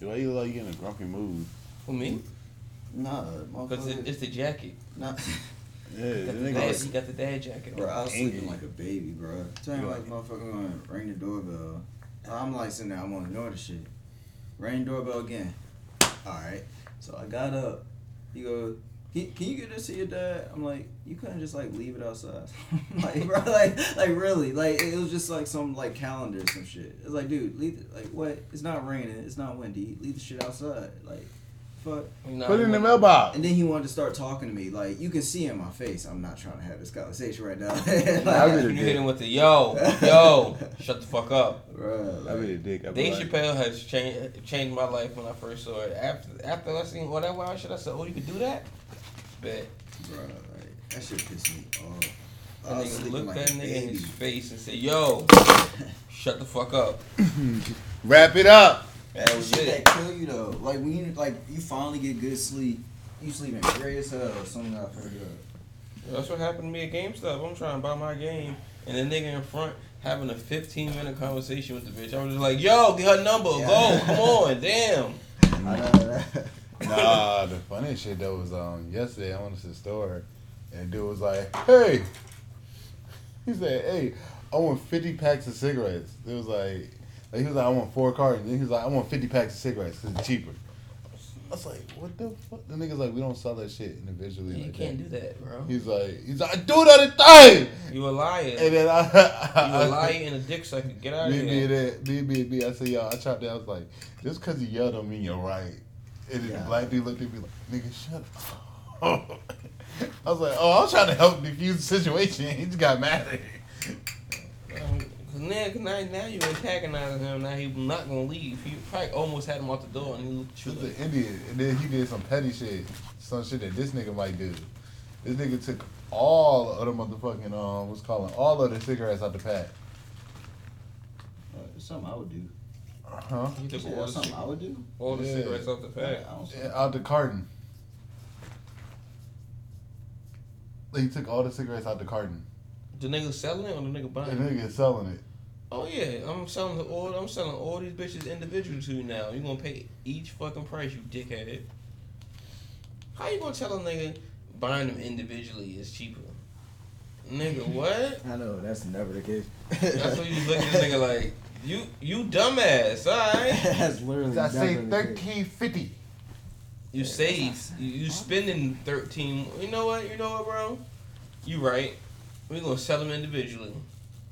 Why you look like you in a grumpy mood? For me, Nah, because it, it's the jacket. Nah. Yeah, He got the, nigga dad, he got the dad jacket. Bro, on. I was Angry. sleeping like a baby, bro. Tell me like motherfucker gonna ring the doorbell. I'm like sitting there, I'm gonna ignore the shit. Ring doorbell again. Alright. So I got up. He goes, can, can you get this to your dad? I'm like, you couldn't just like leave it outside. like, bro, like, like really, like it was just like some like calendar or some shit. It's like, dude, leave it, like what? It's not raining. It's not windy. Leave the shit outside. Like, fuck. You Put it in the mailbox. And then he wanted to start talking to me. Like you can see in my face, I'm not trying to have this conversation right now. I You really hit him with the yo, yo, shut the fuck up. Bruh, I like, be a dick. I Dave like, Chappelle has changed changed my life when I first saw it. After after I seen all that should shit, I said, "Oh, you could do that." Bet bruh, like, that shit pissed me off. that I was nigga sleeping looked like that a nigga in his face and said, "Yo, shut the fuck up." Wrap it up. That That was shit it. that kill you though. Like when you like you finally get good sleep, you sleeping great as hell. Or something got pretty good. That's what happened to me at GameStop. I'm trying to buy my game, and the nigga in front having a 15 minute conversation with the bitch. I was just like, "Yo, get her number. Go, come on, damn." That. Nah, the funny shit though was um yesterday I went to the store and dude was like, Hey He said, Hey, I want fifty packs of cigarettes. It was like like he was like, I want four cartons. Then he was like, I want fifty packs of cigarettes because it's cheaper. I was like, what the fuck? The nigga's like, we don't sell that shit individually. You like can't that. do that, bro. He's like, he's like, I do it on the thing. You a liar. And then I, You I a liar and a dick sucker. Get out of me, me, here. that, me, me, me. I said, yo, I chopped that. I was like, just because you yelled don't mean you're right. And then Yeah. the black dude looked at me like, nigga, shut up. I was like, oh, I was trying to help defuse the situation. He just got mad at me. Um, Cause now, cause now, now you antagonizing him. Now he's not gonna leave. He probably almost had him out the door, and he looked at you This like, is an Indian. And then he did some petty shit. Some shit that this nigga might do. This nigga took all of the motherfucking, um, what's calling, all of the cigarettes out the pack. Uh, it's something I would do. Huh? You took said all the, something I would do. all the Yeah. cigarettes off the pack. I don't Yeah, out the carton. He took all the cigarettes out the carton. The nigga selling it or the nigga buying it? nigga is selling it. Oh yeah, I'm selling the all. I'm selling all these bitches individually to you now. You gonna pay each fucking price, you dickhead. How you gonna tell a nigga buying them individually is cheaper? Nigga, what? I know that's never the case. That's what you look at this nigga like. You you dumbass, alright. that's literally. I say never the case. thirteen fifty. You Yeah, save. You, you spending thirteen. You know what? You know what, bro? You right. We gonna sell them individually.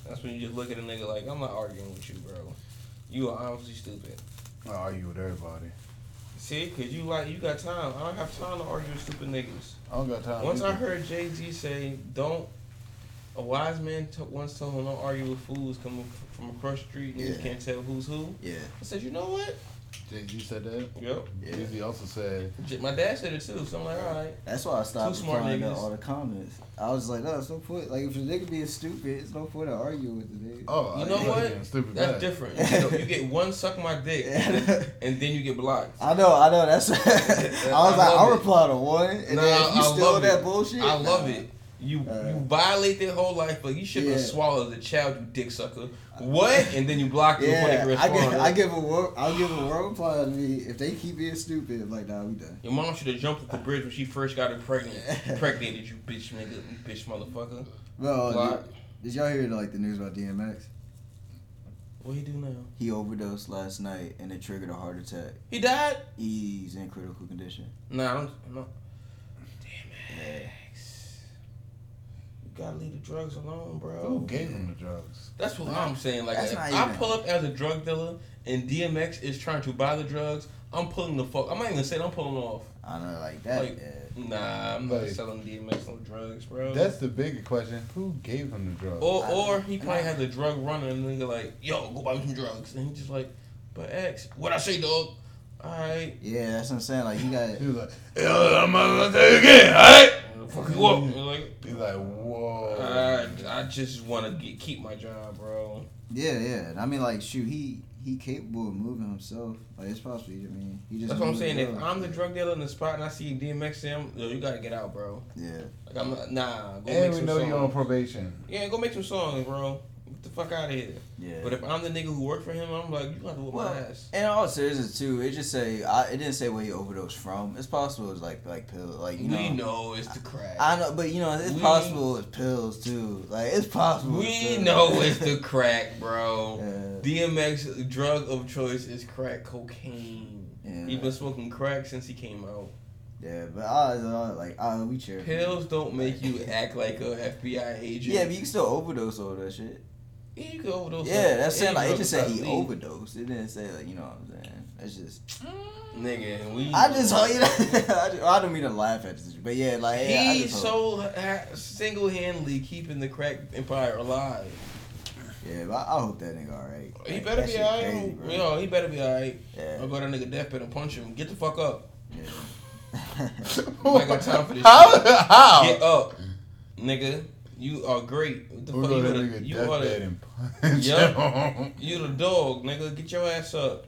That's when you just look at a nigga like I'm not arguing with you, bro. You are obviously stupid. I argue with everybody. See, cause you like you got time. I don't have time to argue with stupid niggas. I don't got time. Once I heard Jay Z say, "Don't." A wise man t- once told him, "Don't argue with fools coming from across the street. Niggas Yeah. can't tell who's who." Yeah. I said, "You know what? Jay Z said that. Yep." Yeah. Jay Z also said, J- My dad said it too, so I'm like, all right. That's why I stopped Two smart replying to all the comments. I was like, no, it's no point. Like, if a nigga being stupid, it's no point to argue with the nigga. "Oh, You I know ain't what? getting Stupid That's back." different. You, know, you get one suck my dick, and then you get blocked. I know, I know. That's. I was I like, I'll reply to one, and Nah, then you I still that it. bullshit. I love nah. it. You Uh, you violate their whole life, but you shouldn't have swallowed the child, you dick sucker. What? And then you block them before they Yeah, I give, I give a word. I'll give a word reply to me if they keep being stupid. I'm like, nah, we done. Your mom should have jumped off the bridge when she first got her pregnant. Impregnated you, bitch, nigga, you bitch, motherfucker. Well, Block. did, y'all hear like the news about DMX? What he do now? He overdosed last night and it triggered a heart attack. He died? He's in critical condition. Nah, I don't. No. Damn it. You gotta leave the drugs alone, bro. Who gave him the drugs? That's what I'm saying. Like, if I pull up as a drug dealer and DMX is trying to buy the drugs, I'm pulling the fuck. I'm not even saying I'm pulling off. I know, like that. Like, yeah. Nah, I'm not Like- selling DMX no drugs, bro. That's the bigger question. Who gave him the drugs? or or he probably had the drug runner and nigga like, yo, go buy me some drugs, and he just like, but X, what I say, dog? All right, Yeah, that's what I'm saying. Like he got. He was like, "Yo, I'm gonna tell you again, alright? Fuck you up. And like, He's like, whoa. I, I just want to keep my job, bro. Yeah, yeah. I mean, like, shoot, he he capable of moving himself. Like it's possible. I mean, he just. That's what I'm moved saying. If up. I'm the drug dealer in the spot and I see DMX, him, yo, you gotta get out, bro. Yeah. Like I'm not, nah. Go and make we some know songs. you're on probation. Yeah, go make some songs, bro. The fuck out of here. Yeah. But if I'm the nigga who worked for him, I'm like, you gonna have to whip Well, my ass. And all seriousness too, it just say I, it didn't say where he overdosed from. It's possible it's like like pill, like you know. we know it's the crack. I know, but you know, it's We- possible it's pills too. Like it's possible. we pills. know it's the crack, bro. Yeah. DMX drug of choice is crack cocaine. Yeah. He been smoking crack since he came out. Yeah, but I, I like I, we cheer. Pills don't make you act like a FBI agent. Yeah, but you can still overdose all that shit. Yeah, you can overdose. Yeah, that's saying like it drug just said he weed. overdosed. It didn't say like you know what I'm saying. It's just mm. Nigga, we. I just you know, I, just, I don't mean to laugh at this, but yeah, like yeah, I He's so ha- single-handedly keeping the crack empire alive. yeah, but I, I hope that nigga alright. He Like, better be alright. crazy, bro. Yo, he better be alright. Yeah. I'll go to that nigga deathbed and punch him. Get the fuck up. Yeah. I got time for this How? shit. How? Get up, nigga. You are great. What the We're fuck you nigga You are the, and punch him. you the dog, nigga. Get your ass up.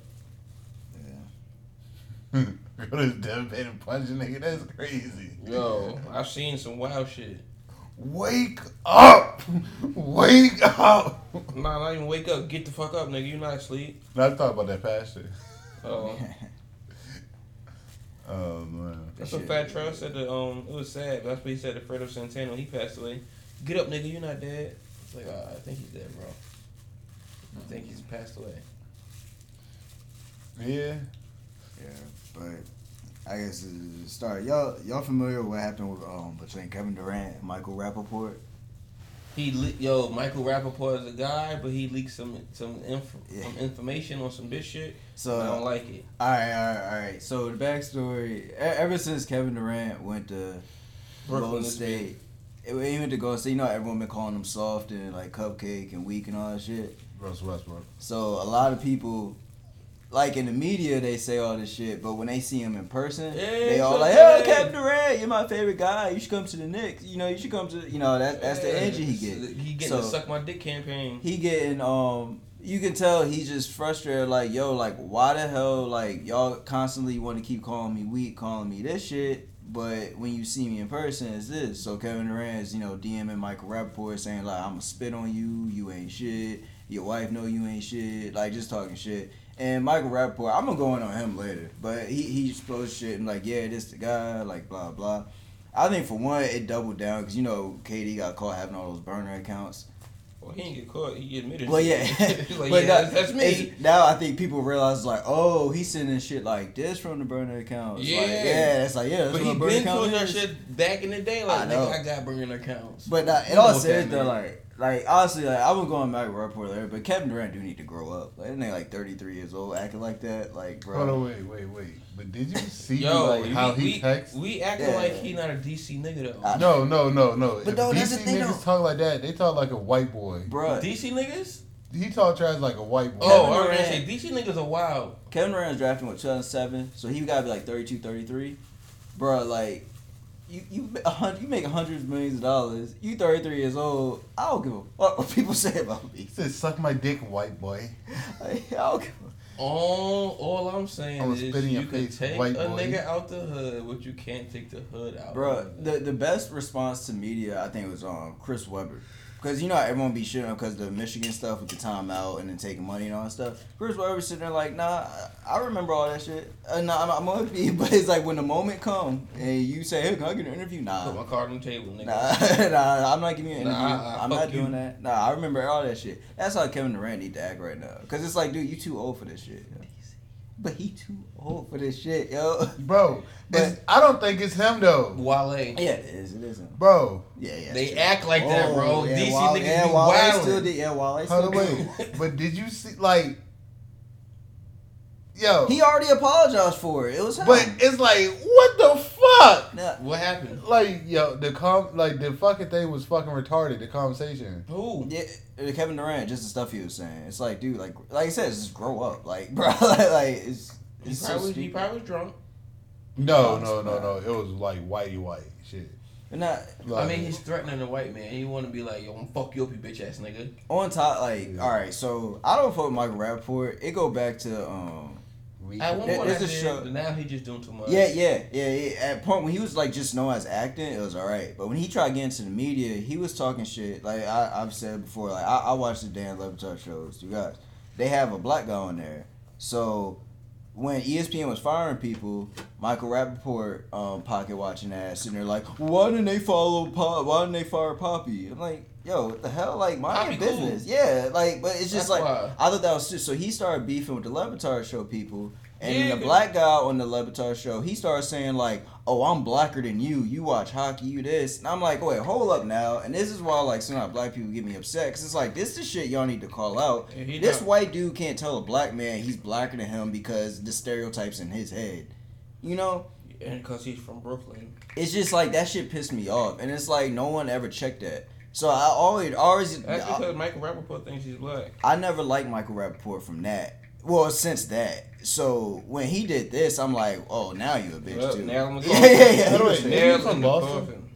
yeah. Go to his deathbed and punch a nigga. That's crazy. Yo, I've seen some wild shit. Wake up! Wake up! Nah, not even wake up. Get the fuck up, nigga. You not asleep. I talk about that pastor. Oh, Oh man. that's what Fat Trel said. To, um, it was sad. That's what he said to Fredo Santana when he passed away. Get up, nigga. You're not dead. It's like, uh, I think he's dead, bro. I think he's passed away. Yeah. Yeah, but I guess to start, y'all y'all familiar with what happened with um between Kevin Durant and Michael Rapaport? He le- yo Michael Rapaport is a guy, but he leaked some some, inf- Yeah. some information on some bitch shit. So I don't like it. all right, all right, all right. So the backstory: e- ever since Kevin Durant went to Brooklyn State, it, he went to go State. You know, everyone been calling him soft and like cupcake and weak and all that shit. Russell Westbrook. So a lot of people, like in the media, they say all this shit, but when they see him in person, Yeah, they all like, bad. "Oh, Kevin Durant, you're my favorite guy. You should come to the Knicks. You know, you should come to. You know, that that's the energy he it's- gets. He getting So- the suck my dick campaign. He getting um. You can tell he's just frustrated. Like, yo, like, why the hell, like, y'all constantly want to keep calling me weak, calling me this shit, but when you see me in person, it's this. So Kevin Durant is, you know, DMing Michael Rapaport saying like, "I'ma spit on you. You ain't shit. Your wife know you ain't shit." Like, just talking shit. And Michael Rapaport, I'm gonna go in on him later, but he he exposed shit and like, yeah, this the guy, like, blah blah. I think for one, it doubled down because you know KD got caught having all those burner accounts. Well, he didn't get caught. He admitted. Well, yeah, it. Like, but yeah, now, that's, me. Now I think people realize like, oh, he's sending shit like this from the burner account. It's Yeah. like, yeah, it's like yeah, that's But he been doing that shit back in the day. I Like, know. nigga, I got burning accounts. But You in all what that like, like honestly, like I was going back report later, but Kevin Durant do need to grow up. Like, that nigga like 33 years old, acting like that, like, bro. Hold on, wait, wait, wait. But did you see Yo, like we, how we, he texts? we acting Yeah. like he not a DC nigga though. No, no, no, no. But if though, that's DC the thing, niggas though. talk like that, they talk like a white boy. Bro, DC niggas? He talk trash like a white boy. Oh, I was Durant- gonna say DC niggas are wild. Kevin Durant's drafting with 2007, so he gotta be like 32, 33. Bro, like, you you a hun- you make hundreds of millions of dollars. You 33 years old. I don't give a fuck what people say about me. He said, "Suck my dick, white boy." Like, I don't give a All, all I'm saying I'ma is spit in you your can face, take a boy. nigga out the hood, but you can't take the hood out. Bro, the the best response to media, I think, was um Chris Webber. Because you know how everyone be shitting because the Michigan stuff with the timeout and then taking money and all that stuff. Chris Webber sitting there like, nah, I- I remember all that shit. Uh, nah, I'm, I'm gonna be, but it's like when the moment come and you say, hey, can I get an interview? Nah, Put my card on the table, nigga. Nah, nah, I'm not giving you an interview. Nah, I'm fuck not doing you. that. Nah, I remember all that shit. That's how Kevin Durant need to act right now. Cause it's like, dude, you too old for this shit. Yo. But he too old for this shit, yo. Bro, But- I don't think it's him though. Wale. Yeah, it is. It isn't. Bro, Yeah, yeah. They true. act like that, bro. Oh, yeah, DC Wale- niggas yeah, be Wale wildin'. still did. Yeah, Wale still hold did. wait. but did you see like, yo? He already apologized for it. It was him. but it's like, what the fuck? Nah, What happened? Like, yo, the com, like the fucking thing was fucking retarded. The conversation. Who? yeah, uh, Kevin Durant, just the stuff he was saying. It's like, dude, like, like I said, just grow up, like, bro, like, it's, He it's so probably, he probably was drunk. No, no, no, no. It was like whitey white shit. But not I mean, he's threatening a white man. He want to be like, yo, I'm fuck you up, you bitch ass nigga. on top, like, Yeah. all right. So I don't fuck with Michael Rapaport. It go back to um week. At one There- point, I there's a show- now he just doing too much. Yeah, yeah, yeah, yeah. At point when he was like just known as acting, it was alright. But when he tried getting into the media, he was talking shit. Like I, I've said before, like I, I watch the Dan Le Batard shows. You guys, they have a black guy on there. So when ESPN was firing people, Michael Rapaport, um, pocket watching that, sitting there like, why didn't they follow Pop? Why didn't they fire Poppy? I'm like, yo, what the hell? Like, mind Poppy your cool. business. Yeah, like, but it's just That's like why. I thought that was just so he started beefing with the Le Batard show people. And Yeah, the black guy on the Le Batard show, he started saying like, "Oh, I'm blacker than you. You watch hockey, you this." And I'm like, "Wait, hold up now." And this is why like sometimes black people get me upset because it's like this is shit y'all need to call out. This white dude can't tell a black man he's blacker than him because the stereotypes in his head. You know, and because he's from Brooklyn. it's just like that shit pissed me off, and it's like no one ever checked that. So I always, always, That's I- because Michael Rapaport thinks he's black. I never liked Michael Rapaport from that. Well, since that. So when he did this, I'm like, oh, now you a bitch Well, too. nail in the yeah, yeah, yeah. By the He's from Boston? coffin.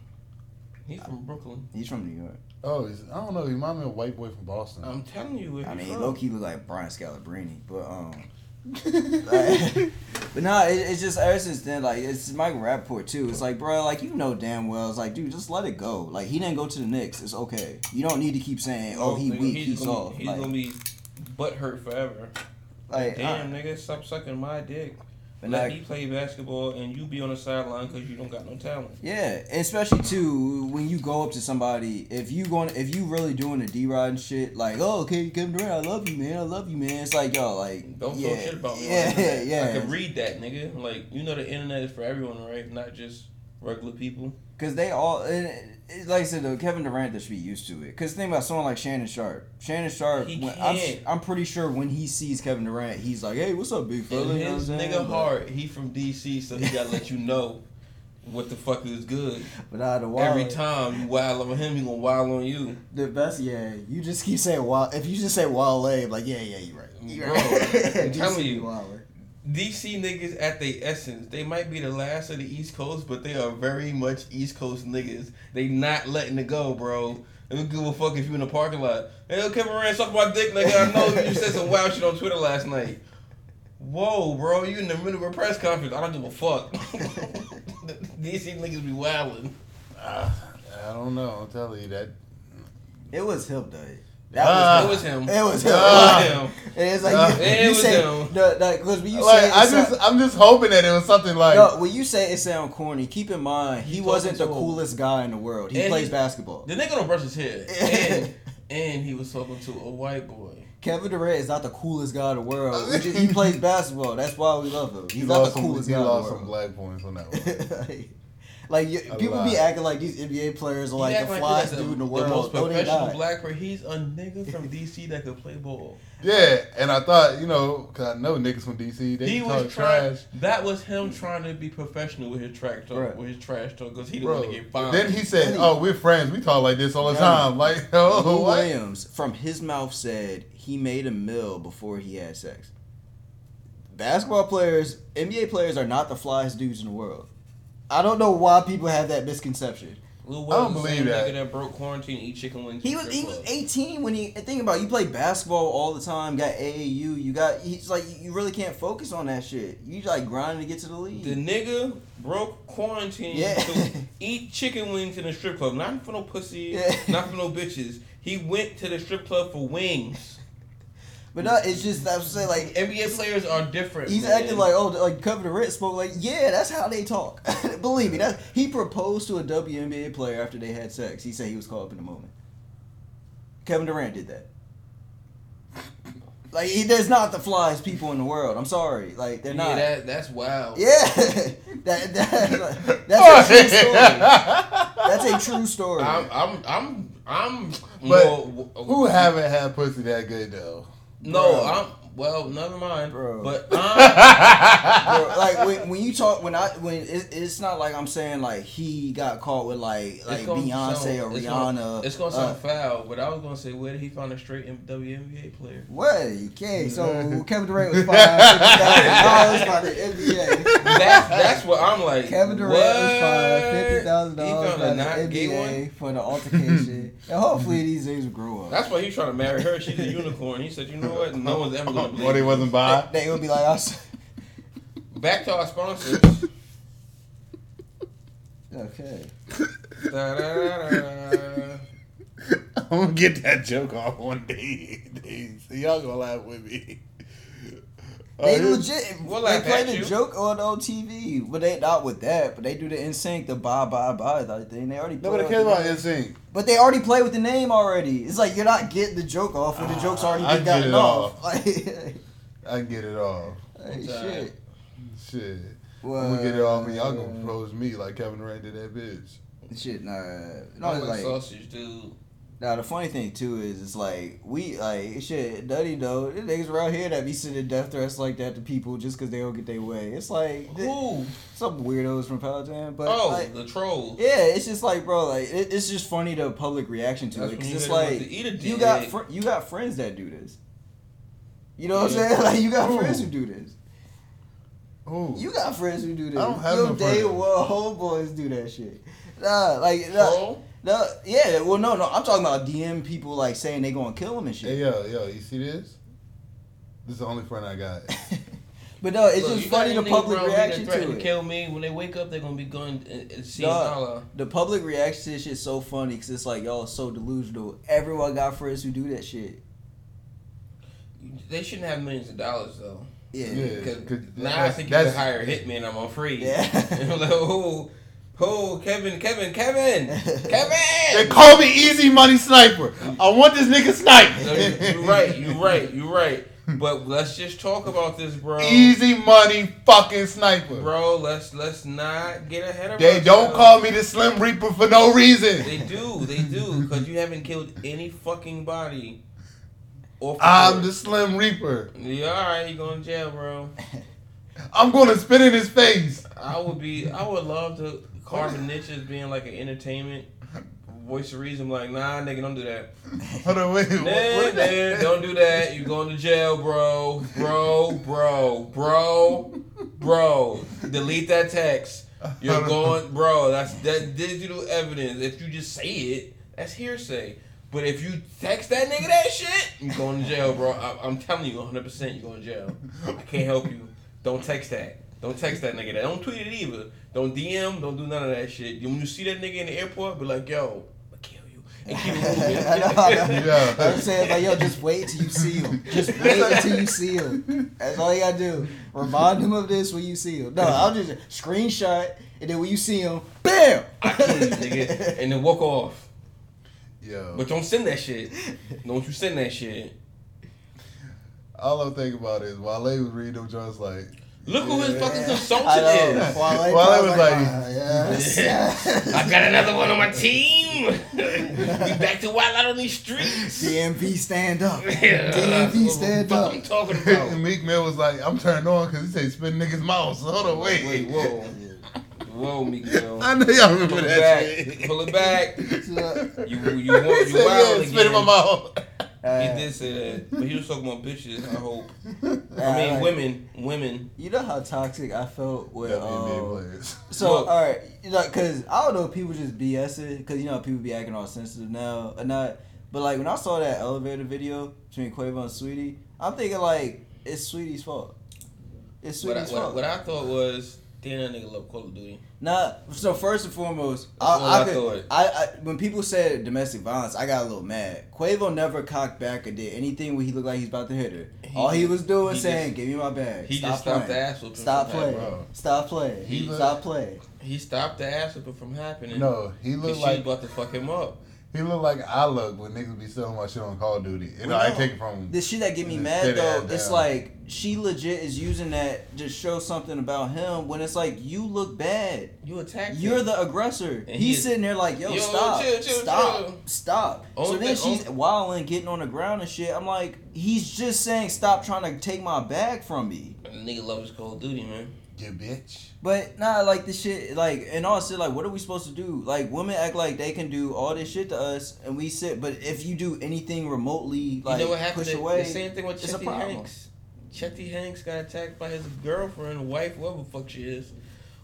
He's from Brooklyn. He's from New York. Oh, he's, I don't know. He reminds me of a white boy from Boston. I'm telling you, I mean, from. low key look like Brian Scalabrine, but um, like, but nah, it, it's just ever since then, like it's Michael Rapaport too. It's like, bro, like you know damn well, it's like, dude, just let it go. Like he didn't go to the Knicks, it's okay. You don't need to keep saying, oh, he weak, he's he's, gonna, soft. He's like, gonna be butt hurt forever. Like, Damn, uh, nigga, stop sucking my dick. but Let like, me play basketball and you be on the sideline because you don't got no talent. Yeah, and especially too when you go up to somebody, if you going, if you really doing the D Rod and shit, like, oh, okay, Kevin Durant, I love you, man, I love you, man. It's like, yo, like, Don't yeah, talk shit about me. yeah, internet. yeah, I can read that, nigga. Like, you know, the internet is for everyone, right? Not just regular people. Because they all, it, it- like I said, though, Kevin Durant should be used to it. Because think about someone like Shannon Sharpe. Shannon Sharpe, He when, I'm, can't. I'm pretty sure when he sees Kevin Durant, he's like, hey, what's up, big fella? You know his nigga But- heart, he from DC, so he gotta let you know what the fuck is good. But out of the wild, Every time you wild on him, he gonna wild on you. The best, yeah. You just keep saying wild. If you just say wild like yeah, yeah, you're right. You're Bro, right. I'm telling you. Wilder. DC niggas at their essence, they might be the last of the East Coast, but they are very much East Coast niggas. They not letting it go, bro. They don't give a fuck if you in the parking lot. Hey, yo, Kevin Durant, suck my dick, nigga. I know you said some wild shit on Twitter last night. Whoa, bro, you in the middle of a press conference. I don't give a fuck. DC niggas be wildin'. Ah, I don't know. I'll tell you that. It was him though. That. It was him. It was him. It was him. And it's like Ah. you, It you was say him. the like because when you Like say I just, sound, I'm just hoping that it was something like. no, when you say it sound corny, keep in mind he He wasn't the talking a- coolest guy in the world. He plays he- basketball. The nigga don't brush his hair. And, and he was talking to a white boy. Kevin Durant is not the coolest guy in the world. Just- he plays basketball. That's why we love him. He's he not the coolest he guy in the lost some world. black points on that one. Like you, A people lot. be acting like these NBA players are like the act flyest he's dude in the The world. most professional not. black player. He's a nigga from DC that could play ball. yeah, and I thought, you know, because I know niggas from DC, they he was talk trying. trash. That was him trying to be professional with his track talk, Right. with his trash talk, because he didn't want to get fined. then he said, Then "Oh, we're friends. We talk like this all the Yeah. time." Like, oh, Lou what? Williams, from his mouth, said he made a mill before he had sex. Basketball players, NBA players are not the flyest dudes in the world. I don't know why people have that misconception. Lil I don't was the same believe that. nigga that broke quarantine, eat chicken wings. He was he was 18 when he think about it, you play basketball all the time, got AAU, you got he's like you really can't focus on that shit. You like grinding to get to the league. The nigga broke quarantine Yeah. to eat chicken wings in a strip club. Not for no pussy, Yeah. not for no bitches. He went to the strip club for wings. But no, it's just that's what I'm saying like NBA players are different. He's man. acting like oh like Kevin Durant spoke like yeah that's how they talk. Believe me, that he proposed to a WNBA player after they had sex. He said he was caught up in the moment. Kevin Durant did that. Like he, there's not the flyest people in the world. I'm sorry, like they're yeah, not. that that's wild. yeah, that, that that's a true story. That's a true story. I'm I'm I'm I'm But more, Who haven't had pussy that good though? No, Bro. I'm well. Never mind, Bro. But I'm, Bro, like when, when you talk when I when it, it's not like I'm saying like he got caught with like like It's gonna Beyonce sound- or it's Rihanna. gonna- it's gonna sound uh, foul, but I was gonna say where did he find a straight M- WNBA player? What? Okay, so Kevin Durant was fined fifty thousand dollars by the NBA. That's that's what I'm like. Kevin Durant what? was fined fifty thousand dollars found by a the NBA one. for the altercation, and hopefully these things will grow up. That's why he's trying to marry her. She's a unicorn. He said, you know what? No one's ever gonna believe. What he wasn't by. they, they would be like, I s back to our sponsors. Okay. Da-da-da-da. I'm gonna get that joke off one day. so y'all gonna laugh with me. Uh, They here's- legit. We'll they laugh play at the you. joke on on TV, but they not with that. But they do the NSYNC, the bye bye bye type thing. They already. Nobody play cares with about the name. NSYNC. But they already play with the name already. It's like you're not getting the joke off when the joke's already I been get gotten it off. off. Like, I get it off. hey, shit. Shit. Well, I'm gonna get it off and y'all gonna propose me like Kevin Durant did that bitch. Shit, nah. I No, it's like like, sausage, dude. Now the funny thing too is it's like we like shit. Duddy though, the niggas around here that be sending death threats like that to people just because they don't get their way. It's like th- Who? some weirdos from Peloton, but Oh, like, the troll. yeah, it's just like bro, like it, it's just funny the public reaction to That's it because you it's hit 'em with like eat a you got fr- you got friends that do this. You know what I'm saying? Like you got Who? friends who do this. Ooh. You got friends who do this. I don't have Your no day friends. one homeboys do that shit. Nah, like nah, Troll? No, yeah. Well, no, no. I'm talking about DM people like saying they gonna kill him and shit. Hey yo, yo, you see this? This is the only friend I got. But no, it's Look, just funny the public around me that reaction threaten to it. kill me. When they wake up, they're gonna be going and, and see a Dog. dollar. The public reaction to this shit so funny because it's like y'all so delusional. Everyone got friends who do that shit. They shouldn't have millions of dollars though. Yeah. Yeah. Because 'cause now I think you can that's- hire a hitman. I'm on free. Yeah. Like, oh, oh, Kevin, Kevin, Kevin, Kevin. They call me Easy Money Sniper. I want this nigga sniped. No, you- you're right. You're right. You're right. But let's just talk about this, bro. Easy Money fucking sniper. Bro, let's let's not get ahead of They don't call me the Slim Reaper for no reason. They do. They do. Because you haven't killed any fucking body. I'm the Slim Reaper. Yeah, all right. You going to jail, bro? I'm gonna spit in his face. I would be. I would love to carve a niche as being like an entertainment voice of reason. Like, nah, nigga, don't do that. Hold on, wait. Nah, what- what- nah, don't do that. You going to jail, bro, bro, bro, bro, bro. Delete that text. You're going, bro. That's that digital evidence. If you just say it, that's hearsay. But if you text that nigga that shit, you going to jail, bro. I, I'm telling you, 100, percent you going to jail. I can't help you. Don't text that. Don't text that nigga that. Don't tweet it either. Don't DM. Don't do none of that shit. When you see that nigga in the airport, be like, yo, I'ma kill you. And keep moving. I know, I know. Yeah. I'm saying like yo, just wait till you see him. Just wait until you see him. That's all you gotta do. Remind him of this when you see him. No, I'll just screenshot and then when you see him, bam. I kill you, nigga. And then walk off. Yo, But don't send that shit. Don't you send that shit. all I'm thinking about is while they was reading them joints like. Look who his fucking I consultant know. is. Wale, Wale was like- "Ah, yes, yes. I got another one on my team. we back to wild out on these streets. DMV stand up. Yeah, DMV stand the fuck up. I'm talking about. Meek Mill was like, I'm turned on because he said spit in niggas' mouths. Hold on, wait. Wait, whoa. Whoa, Miguel. I know y'all remember Pull it that back. Pull it back. So, You you want you wild yeah, spit in my again. Mouth. He did say that, but he was talking about bitches. I hope. I mean, like, women, women. You know how toxic I felt with WNBA um, players. So Look. all right, you know, cause I don't know if people just BSing, cause you know people be acting all sensitive now or not. But like when I saw that elevator video between Quavo and Saweetie, I'm thinking like it's Saweetie's fault. It's What I, Saweetie's what, fault. what I thought was, damn, that nigga love Call of Duty. Nah, so first and foremost, I, I, I could. I, I when people said domestic violence, I got a little mad. Quavo never cocked back or did anything where he looked like he's about to hit her. He All he was doing he saying, just- "Give me my bag." He Stop just stopped playing. the ass whooping. Stop from playing. happening. bro. Stop playing. He look- Stop playing. He stopped the ass whooping from happening. No, he Cause looked she like was about to fuck him up. He looked like I look when niggas be selling my shit on Call of Duty. And Well, I no. take it from The shit that get me mad though, it's down. like she legit is using that to show something about him when it's like you look bad. You attack. You're him. the aggressor. And He's he sitting there like, yo, Yo, stop, chill, chill, stop, chill. stop. so then thing- she's wilding, getting on the ground and shit. I'm like, he's just saying, stop trying to take my bag from me. nigga loves Call of Duty, man. You bitch. But nah, like this shit, like and also like, what are we supposed to do? Like women act like they can do all this shit to us, and we sit. But if you do anything remotely, like you know what happened? push The- away, the same thing with it's a Chetty. Hanks. Chetty Hanks got attacked by his girlfriend, wife, whoever the fuck she is,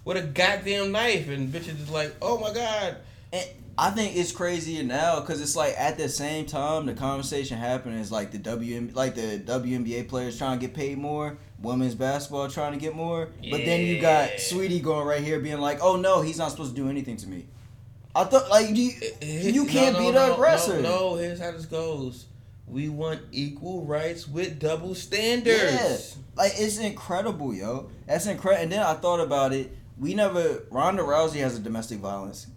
with a goddamn knife, and bitches is like, oh my god. And I think it's crazier now because it's like at the same time the conversation happening is like the WM like the WNBA players trying to get paid more, women's basketball trying to get more. But then you got Saweetie going right here being like, "Oh no, he's not supposed to do anything to me." I thought like you, you can't No, be no, the no, aggressor. No, here's how this goes. We want equal rights with double standards. Like it's incredible, yo. That's incredible. And then I thought about it. We never Ronda Rousey has a domestic violence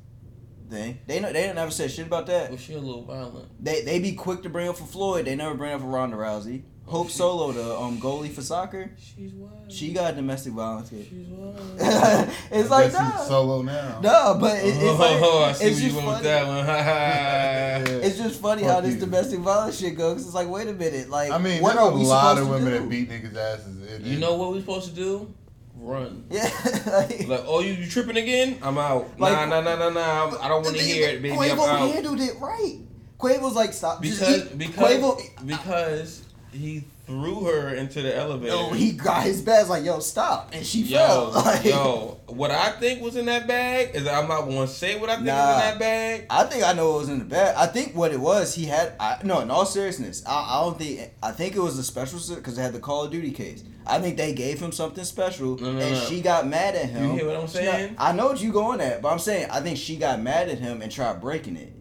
thing. They know they never said shit about that. Well, she a little violent. They they be quick to bring up for Floyd. They never bring up for Ronda Rousey. Hope she- Solo, the um goalie for soccer, She's wild. she got domestic violence. Case. She's wild. it's I like guess nah, solo now. no, but it, it's like oh, I see it's where you just funny. that one. Yeah. It's just funny how this you. domestic violence shit goes. 'cause It's like, wait a minute, like I mean, what are a we lot of supposed to women do? that beat niggas' asses. and- you know what we're supposed to do? Run. Yeah, like, Like, oh, you, you tripping again? I'm out. Like- nah, nah, nah, nah, nah. I don't want to hear it, baby. I'm Quavo out. handled it right. Quavo's like, stop. Because eat- because Quavo, because he threw her into the elevator. no, he got his bag. Like, yo, stop, and she Yo, fell. Like, yo, what I think was in that bag is I'm not going to say what I think Nah. was in that bag. I think I know what was in the bag. I think what it was, he had. I, no, in all seriousness, I, I don't think. I think it was a special because it had the Call of Duty case. I think they gave him something special, No, no, and no. she got mad at him. You hear what I'm saying? I know what you going at, but I'm saying I think she got mad at him and tried breaking it.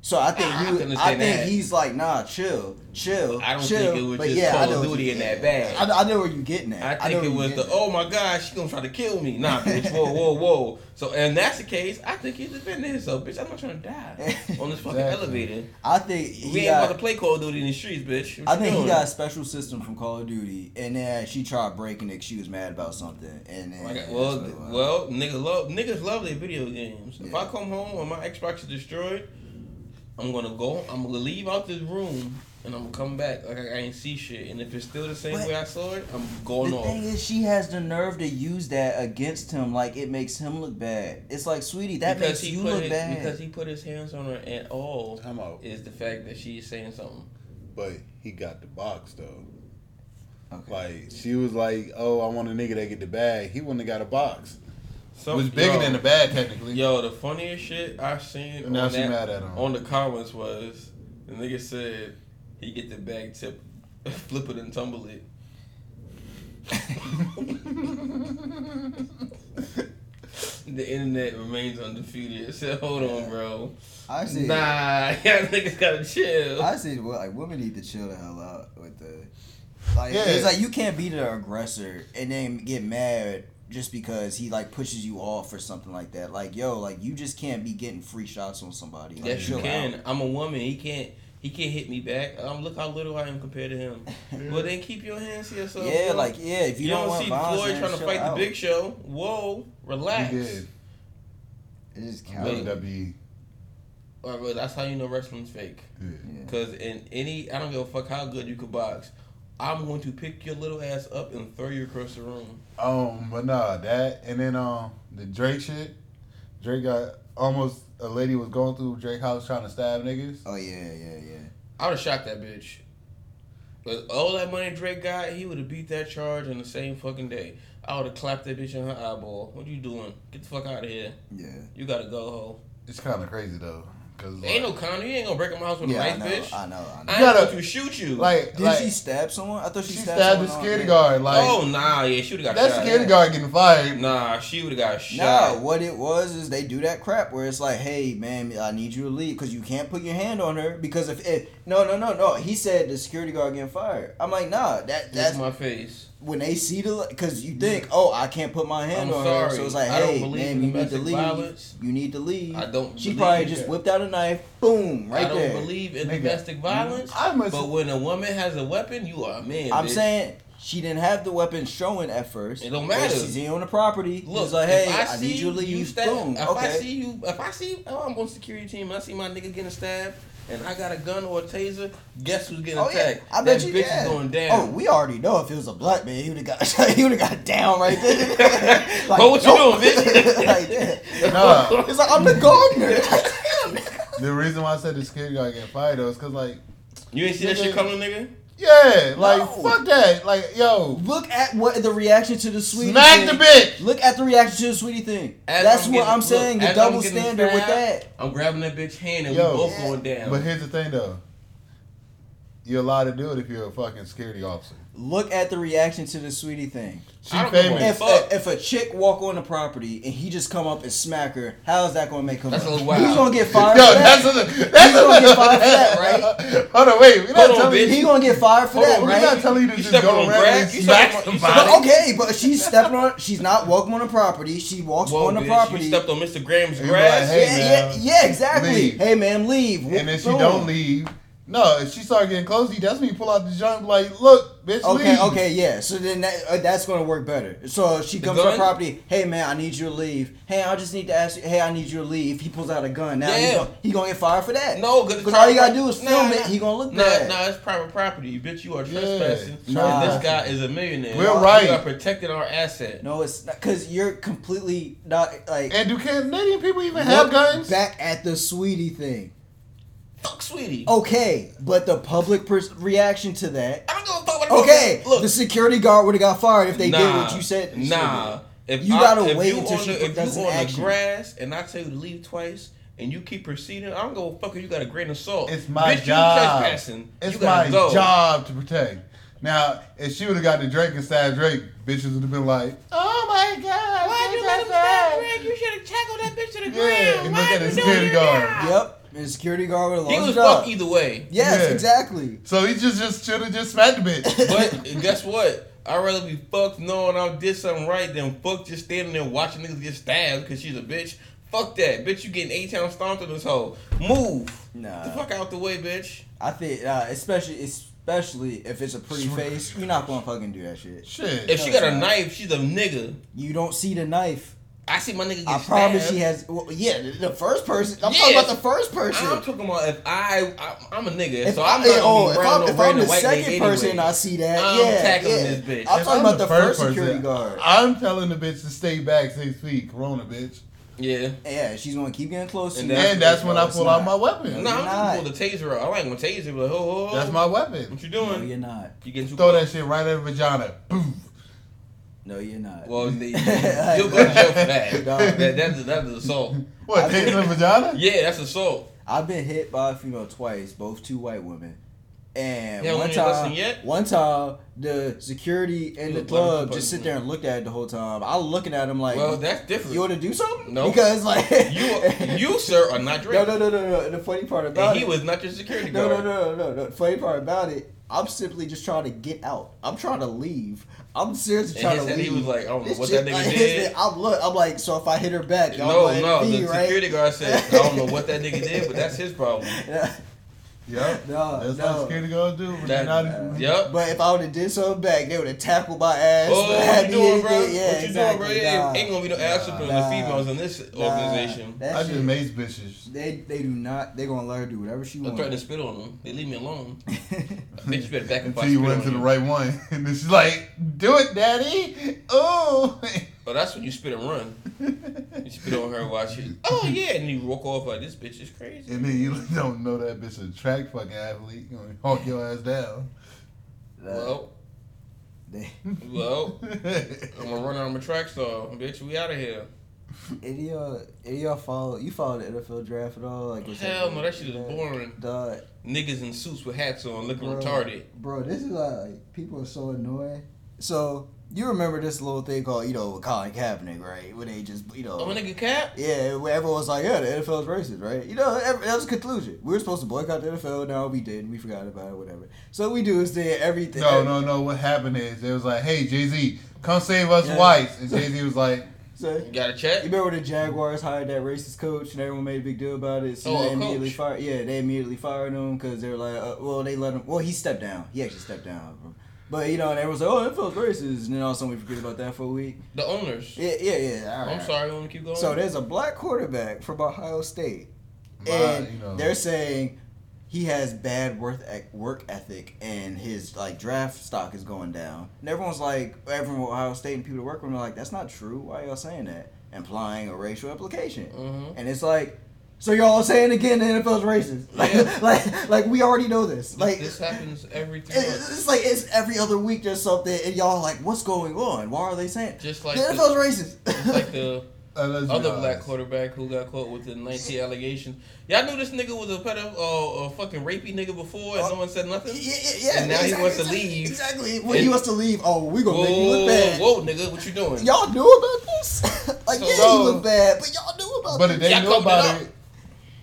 So I think I he, can was- I think that. he's like, nah, chill, chill. I don't chill. think it was but just yeah, Call of Duty in that bag. I, I know where you're getting at. I think where it was the at. oh my god, she gonna try to kill me. Nah, bitch, whoa, whoa, whoa. So and that's the case. I think he's defending himself, bitch. I'm not trying to die on this fucking Exactly. elevator. I think he We ain't got, about to play Call of Duty in the streets, bitch. What I you think he got a special system from Call of Duty, and then she tried breaking it. She was mad about something, and then oh Like, that's well, what it well, niggas love niggas love their video games. If I come home and my Xbox is destroyed, I'm gonna go. I'm gonna leave out this room and I'm gonna come back like I ain't see shit. And if it's still the same But- way I saw it, I'm going the off. thing is, she has the nerve to use that against him. Like it makes him look bad. It's like, sweetie, that because makes he you put look his, bad. because he put his hands on her, at all Time out. is the fact that she's saying something. But he got the box though. okay. Like she was like, "Oh, I want a nigga that get the bag." He wouldn't have got a box. Some, it was bigger yo, than the bag technically. Yo, the funniest shit I seen And now on, she that, mad at him. on the comments was the nigga said he get the bag tip, flip it and tumble it. The internet remains undefeated. I said, hold on, bro. I see. Nah, y'all niggas gotta chill. I see. Well, like women need to chill the hell out with the. Like Yeah. it's like you can't be the aggressor and then get mad just because he like pushes you off or something like that. Like yo, like you just can't be getting free shots on somebody. Like, yes, you can. out. I'm a woman. He can't. He can't hit me back. Um, look how little I am compared to him. Well, then keep your hands to yourself. Yeah, bro. like yeah, if you, You, don't, don't want see violence, Floyd trying to fight out. the Big Show. Whoa, relax. He did. It is Wait. count. WWE. All right, well, that's how you know wrestling's fake. Yeah. Yeah. Because in any, I don't give a fuck how good you could box. I'm going to pick your little ass up and throw you across the room. Um, but nah, that and then um the Drake shit. Drake got almost a lady was going through Drake house trying to stab niggas. Oh yeah, yeah, yeah. I would have shot that bitch. But all that money Drake got, he would have beat that charge in the same fucking day. I would have clapped that bitch in her eyeball. What you doing? Get the fuck out of here. Yeah. You gotta go, ho. It's kind of crazy though, cause Ain't no like, Connor. You ain't gonna break in my house with Yeah, a I knife, bitch. I know, I know. I ain't gotta- going to shoot you. like Did like she stab someone? I thought she, she stabbed, stabbed the someone on- security guard. Like oh nah, yeah, she would have got shot. that shot. security guard getting fired. Nah, she would have got shot. Nah, what it was is they do that crap where it's like, hey man, I need you to leave because you can't put your hand on her because if it no no no no he said the security guard getting fired. I'm like nah that That's that's my face. When they see the because you think oh I can't put my hand I'm on her so it's like hey man you need to leave violence. you need to leave. I don't. she believe probably that. just whipped out a knife boom right there. I don't there. believe in Nigga, domestic violence. I must. But when a woman has a weapon, you are a man. I'm bitch. saying she didn't have the weapon showing at first. It don't but matter. She's in on the property. Look, He's like, hey, I, I, need you to leave. stab, boom. If okay. I see you, if I see, oh, I'm on security team. and I see my nigga getting stabbed, and I got a gun or a taser. Guess who's getting Oh yeah, attacked? I bet that you. bitch yeah. is going down. Oh, we already know if it was a black man, he would have got he would have got down right there. But what you doing, bitch? like, yeah. Nah. It's like I'm the gardener. Like, damn, nigga. The reason why I said the security guard getting fired though is cause like You ain't see that shit coming, nigga. Yeah, like No. fuck that, like yo, Look at what the reaction to the Saweetie. smack thing. the bitch. Look at the reaction to the Saweetie thing. As That's I'm what getting- I'm saying. look, the as double I'm standard with that. I'm grabbing that bitch hand and Yo. we both Yeah. going down. But here's the thing though, you're allowed to do it if you're a fucking security officer. Look at the reaction to the Saweetie thing. She I don't give a famous. If Fuck. a, if a chick walk on the property and he just come up and smack her, how is that gonna make him? That's a look? little wild. He's gonna get fired. Yo, for that. that's a, that's gonna get fired for that, right? Hold on, wait. We're not Hold on, telling bitch. you. He gonna get fired for Hold that, on, We're not telling you to You just go on around grass? and You smack stepping on- you somebody. But okay, but she's stepping on. She's not walking on the property. She walks Whoa, on the bitch, property. You stepped on Mr. Graham's You grass. like, hey, yeah, man, yeah, yeah, exactly. leave. Hey, ma'am, leave. And then she don't leave. No, if she start getting close, he that's when you pull out the junk. Like, look, bitch, Okay, leave. okay, yeah. So then that, uh, that's gonna work better. So she The comes to the property. Hey man, I need you to leave. Hey, I just need to ask you. Hey, I need you to leave. He pulls out a gun. Now Yeah. gonna, he gonna get fired for that. No, because Because all you gotta do is film it. He gonna look nah, bad. Nah, it's private property. You Bitch, you are Yeah, trespassing. Nah. This guy is a millionaire. We're You right. are protecting our asset. No, it's not because you're completely not like. And do Canadian people even have guns? Back at the Saweetie thing. Fuck, Saweetie. Okay, but the public pers- reaction to that. I don't give a fuck what Okay, Look, the security guard would have got fired if they did what you said. Nah. If You I- gotta if wait you until on she the, if does you an on the grass and I tell you to leave twice and you keep proceeding, I don't go fuck if you got a grain of salt. It's my Bitch, job. You trespassing. It's you gotta my go. job to protect. Now, if she would have got the Drake and stab Drake, bitches would have been like, "Oh my god, Why'd you let him that's stab. Drake? You should have tackled that bitch to the Yeah, ground. and Why'd look at you the security guard. Yep, and the security guard would have He lost was his job. fucked either way. Yes, Yeah. exactly. So he just just should have just smacked the bitch. But guess what? I'd rather be fucked knowing I did something right than fuck just standing there watching niggas get stabbed because she's a bitch. Fuck that. Bitch, you getting eight town stomped in this hole. Move. Nah. Get the fuck out the way, bitch. I think, uh, especially especially if it's a pretty face, you're not gonna fucking do that shit. Shit. If she got a not. knife, she's a nigga. You don't see the knife. I see my nigga get I stabbed. promise she has. Well, yeah, the, the first person. I'm Yes. talking about the first person. I'm talking about if I, I I'm a nigga, if so I, I'm not eh, oh, gonna if be around I'm, no if I'm the second nigga person, anyway. I see that. I'm yeah, tackling yeah. this bitch. I'm If talking I'm about the first person, security guard. I'm telling the bitch to stay back six feet. Corona, bitch. Yeah. yeah, she's gonna keep getting close And you. that's- And that's when I pull not. out my weapon. No, you're I'm not. just pull the taser out. I like when taser, but oh, oh, That's my weapon. What you doing? No, you're not. you getting too Throw close? that shit right at her vagina. Boom. No, you're not. Well, the, you'll go to jail for that. Dog. that that's that's assault. What? Taking her vagina? Yeah, that's assault. I've been hit by a female twice, both two white women. And You haven't one learned your lesson time, yet? one time, the security in the Look, let me club just sit there and looked at it the whole time. I was looking at him like, Well, that's different. "You want to do something?" No. because like you, you, sir, are not no, Drake. no, no, no, no. The funny part about And he it, was not your security no, guard. no, no, no, no. The funny part about it, I'm simply just trying to get out. I'm trying to leave. I'm seriously And trying his to head, leave. he was like, I don't know This what shit, that nigga like, did. I'm look. I'm like, so if I hit her back, y'all No, let no, the right? security guard said, I don't know what that nigga did, but that's his problem. Yep. No, That's no. how security guards do. But That- not even- Yup. But if I would have did something back, they would have tackled my ass. Oh, what you doing, bro? Yeah, what you exactly. doing, bro? Nah. ain't gonna be no ass whipping on the females in this Nah, organization. that I shit- just mace bitches. They they do not. They gonna let her do whatever she wants. I'm wants. trying to spit on them. They leave me alone. Bitch, you better back up. if Until you spit went to the right one. And then she's like, do it, daddy. Oh. Oh, that's when you spit and run. You spit on her, watch it. Oh yeah, and you walk off like this bitch is crazy. And then you don't know that bitch a track fucking athlete. You gonna hawk your ass down. Well, They, well, I'm gonna run out of my track star, bitch. We out of here. any y'all, any y'all follow? You follow the NFL draft at all? Like what's Hell that- no, that shit is boring. Dog, Niggas in suits with hats on, looking Bro. retarded. bro, this is like people are so annoying. So you remember this little thing called you know Colin Kaepernick, right? When they just you know. Oh, my get Cap. Yeah, where everyone was like, yeah, the NFL is racist, right? You know, ev- that was a conclusion. We were supposed to boycott the NFL. No, we didn't. We forgot about it, whatever. So we do is say everything. No, no, no. What happened is it was like, hey, Jay Z, come save us Yeah. whites. And Jay Z was like, So, You got a check. you check? remember the Jaguars hired that racist coach and everyone made a big deal about it? So Oh, they immediately coach. fired. Yeah, they immediately fired him because they were like, uh, well, they let him. Well, he stepped down. He actually stepped down. But you know, and everyone's like, oh, NFL's racist, and then all of a sudden we forget about that for a week. The owners. Yeah, yeah, yeah. all right. I'm sorry. Want me to keep going? So there's a black quarterback from Ohio State, My, and you know. they're saying he has bad work work ethic, and his like draft stock is going down. And everyone's like, everyone at Ohio State and people that work with him are like, that's not true. Why are y'all saying that? Implying a racial implication. Mhm. And it's like, so y'all saying again the NFL's racist? Like, Yeah. like, like we already know this. Like, this happens every three it's, it's like it's every other week there's something, and y'all like, what's going on? Why are they saying Just like the the- racist? It's like the Uh, other honest. black quarterback who got caught with the 19 allegations. Y'all knew this nigga was a pedo, uh, a fucking rapey nigga before, and no one said nothing. Yeah, yeah, yeah. And now he wants to leave. Exactly. When he wants to leave, oh, we gonna Whoa, make you look bad. whoa, nigga, what you doing? Y'all knew about this? like, So- yeah, So- he looked bad, but y'all knew about But this. if they Y'all knew covered it about it,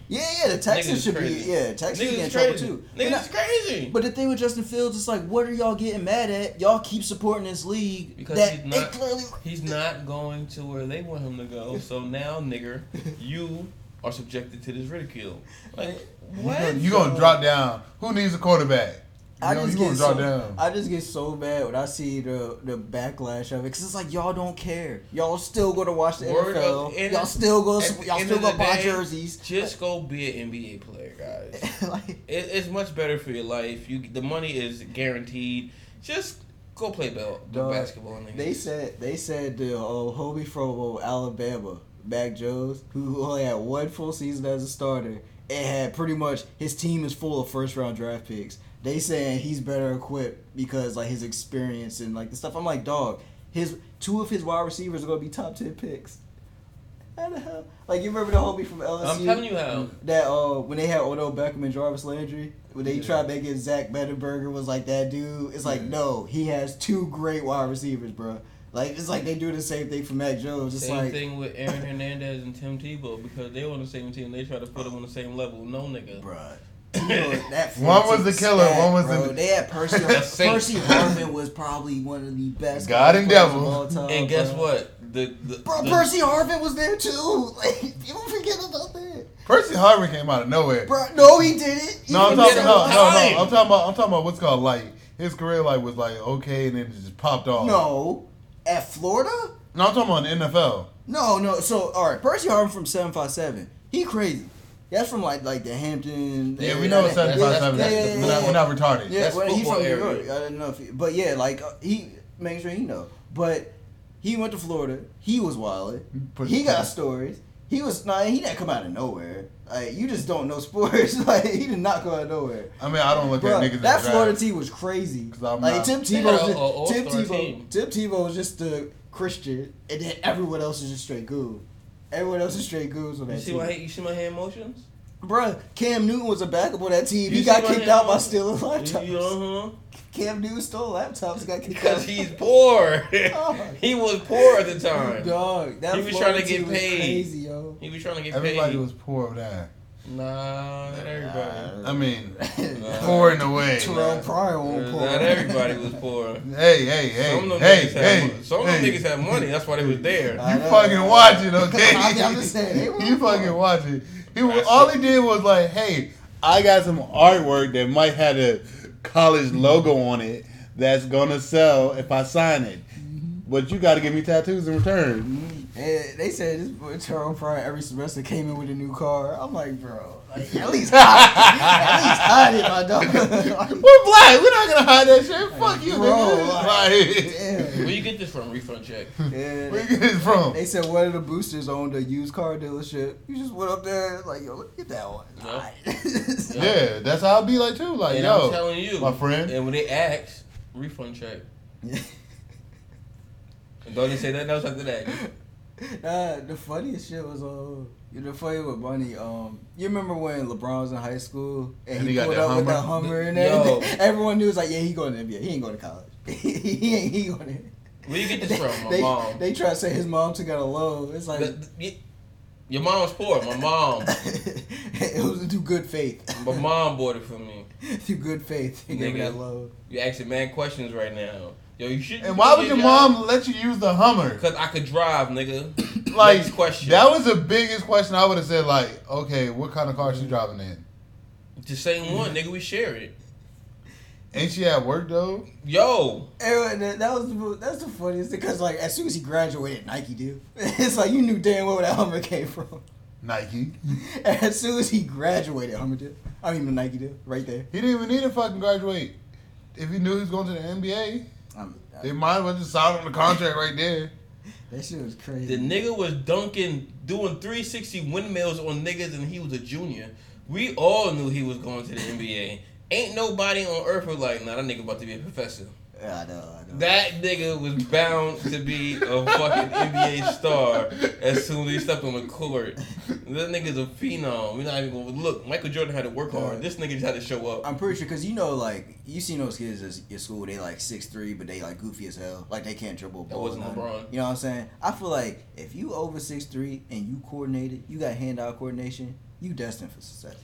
Yeah, yeah, the Texans should crazy. be. Yeah, Texans Niggas get in trouble crazy. too. Niggas not- crazy. But the thing with Justin Fields is like, what are y'all getting mad at? Y'all keep supporting this league Because that he's not- clearly. He's not going to where they want him to go. So now, nigger, you are subjected to this ridicule. Like you what? gonna, you gonna drop down. Who needs a quarterback? You I know, just get so, down. I just get so mad when I see the the backlash of it because it's like y'all don't care. Y'all still go to watch the Word NFL. of- and y'all still go. at Y'all still of go buy day, jerseys. Just go be an NBA player, guys. like, It, it's much better for your life. You the money is guaranteed. Just go play ball, Dog, basketball. Nigga. They said they said the uh, Hobie from uh, Alabama, Mac Jones, who only had one full season as a starter, and had pretty much his team is full of first round draft picks. They saying he's better equipped because like his experience and like the stuff. I'm like, dog, his two of his wide receivers are gonna be top ten picks. How the hell? Like you remember the Hobie from LSU? I'm telling you how. that uh when they had Odell Beckham and Jarvis Landry, when they Yeah. tried making Zach Mettenberger was like that dude. It's like Yeah. no, he has two great wide receivers, bro. Like it's like they do the same thing for Mac Jones. It's Same like thing with Aaron Hernandez and Tim Tebow because they were on the same team. They try to put them on the same level. No nigga. Bruh. You that One was the killer, stacked, one was bro. the- They had Percy. The Percy Harvin was probably one of the best. God and players of devil. all time, And guess bro. what? The, the, Bro, the- Percy Harvin was there too. Like, you don't forget about that. Percy Harvin came out of nowhere. Bro, no, he didn't. He No, I'm talking, there no, no, no. I'm talking about, I'm talking about what's called like his career like was like okay, and then it just popped off. No, at Florida. no, I'm talking about the NFL. No, no. So all right, Percy Harvin from seven five seven. He crazy. That's from like like the Hampton. Yeah, we area. know That- it's seven five seven. Yeah, yeah, We're yeah, not, we're not retarded. Yeah, That's well, he's football from New. York. I don't know if, he, but yeah, like uh, he make sure he know. But he went to Florida. He was wild. He got stories. He was nah. He didn't come out of nowhere. Like you just don't know sports. like he did not come out of nowhere. I mean, I don't look Bro, at niggas. in that the Florida draft. team was crazy. Like not- Tim Tebow, had was a- just, a Tim Tebow, team. Tim Tebow was just the Christian, and then everyone else is just straight goon. Everyone else is straight goons on that You see team. my you see my hand motions? Bruh, Cam Newton was a backup on that team. You he got kicked out by stealing laptops. You- uh-huh. Cam Newton stole laptops. Got kicked Because out. he's poor. Oh. he was poor at the time. Dog, that He was Florida trying to get paid. Crazy, yo. He was trying to get Everybody paid. was poor of that. Nah, not everybody. I mean, Nah. poor in a way. Terrelle Pryor won't Uh. Not everybody was poor. Hey, hey, hey, Some of them hey, niggas had hey, some of them hey. niggas had money. That's why they was there. You fucking watch it, okay? I mean, I'm just saying, you fucking watch it. He was, all he did was like, hey, I got some artwork that might have a college logo on it that's gonna sell if I sign it. But you got to give me tattoos in return. And they said this boy Terrelle Pryor every semester came in with a new car. I'm like, bro, like, at least hide, at least hide it, my dog. We're black. We're not gonna hide that shit. Fuck you, Bro, nigga. like, Like, Damn. Where you get this from? Refund check. Yeah, where they, you get this from? they said one of the boosters owned a used car dealership. You just went up there like, yo, look at that one. Yep. Alright. Yeah, that's how I be like too. Like, and I'm yo, telling you, my friend. And when they ask, refund check. And don't they say that else after that? Nah, the funniest shit was uh, the funny with Bunny. Um, you remember when LeBron was in high school and, And he, he got pulled that up with that Hummer? Hummer and Yo. everything. Everyone knew it was like, yeah, he going to NBA. He ain't going to college. he ain't. He going to. Where you get this from? My they, mom. They try to say his mom took out a loan. It's like The- the- your mom's poor. My mom. it was through good faith. My mom bought it for me. through good faith, he gave me that loan. You asking man questions right now. Yo, you should. And why would your mom let you use the Hummer? Because I could drive, nigga. Like, Next question. that was the biggest question I would have said. Like, okay, what kind of car she mm-hmm. driving in? the same one, nigga. We share it. Ain't she at work though? Yo, Anyway, that, that was the, that's the funniest because like as soon as he graduated, Nike dude. It's like you knew damn well where that Hummer came from. Nike. As soon as he graduated, Hummer did. I mean, Nike did right there. He didn't even need to fucking graduate. If he knew he was going to the NBA, Um, they might as well just sign on the contract right there. that shit was crazy. the nigga was dunking, doing 360 windmills on niggas, and he was a junior. We all knew he was going to the NBA. Ain't nobody on earth was like, nah, that nigga about to be a professor. Yeah, I know, I know. That nigga was bound to be a fucking NBA star. as soon as he stepped on the court. This nigga's a phenom. We're not even gonna look. Michael Jordan had to work hard. This nigga just had to show up. I'm pretty sure because you know, like you seen those kids at your school, they like six three, but they like goofy as hell. Like they can't dribble That wasn't. LeBron. You know what I'm saying? I feel like if you over six three and you coordinated, you got hand eye coordination, you destined for success.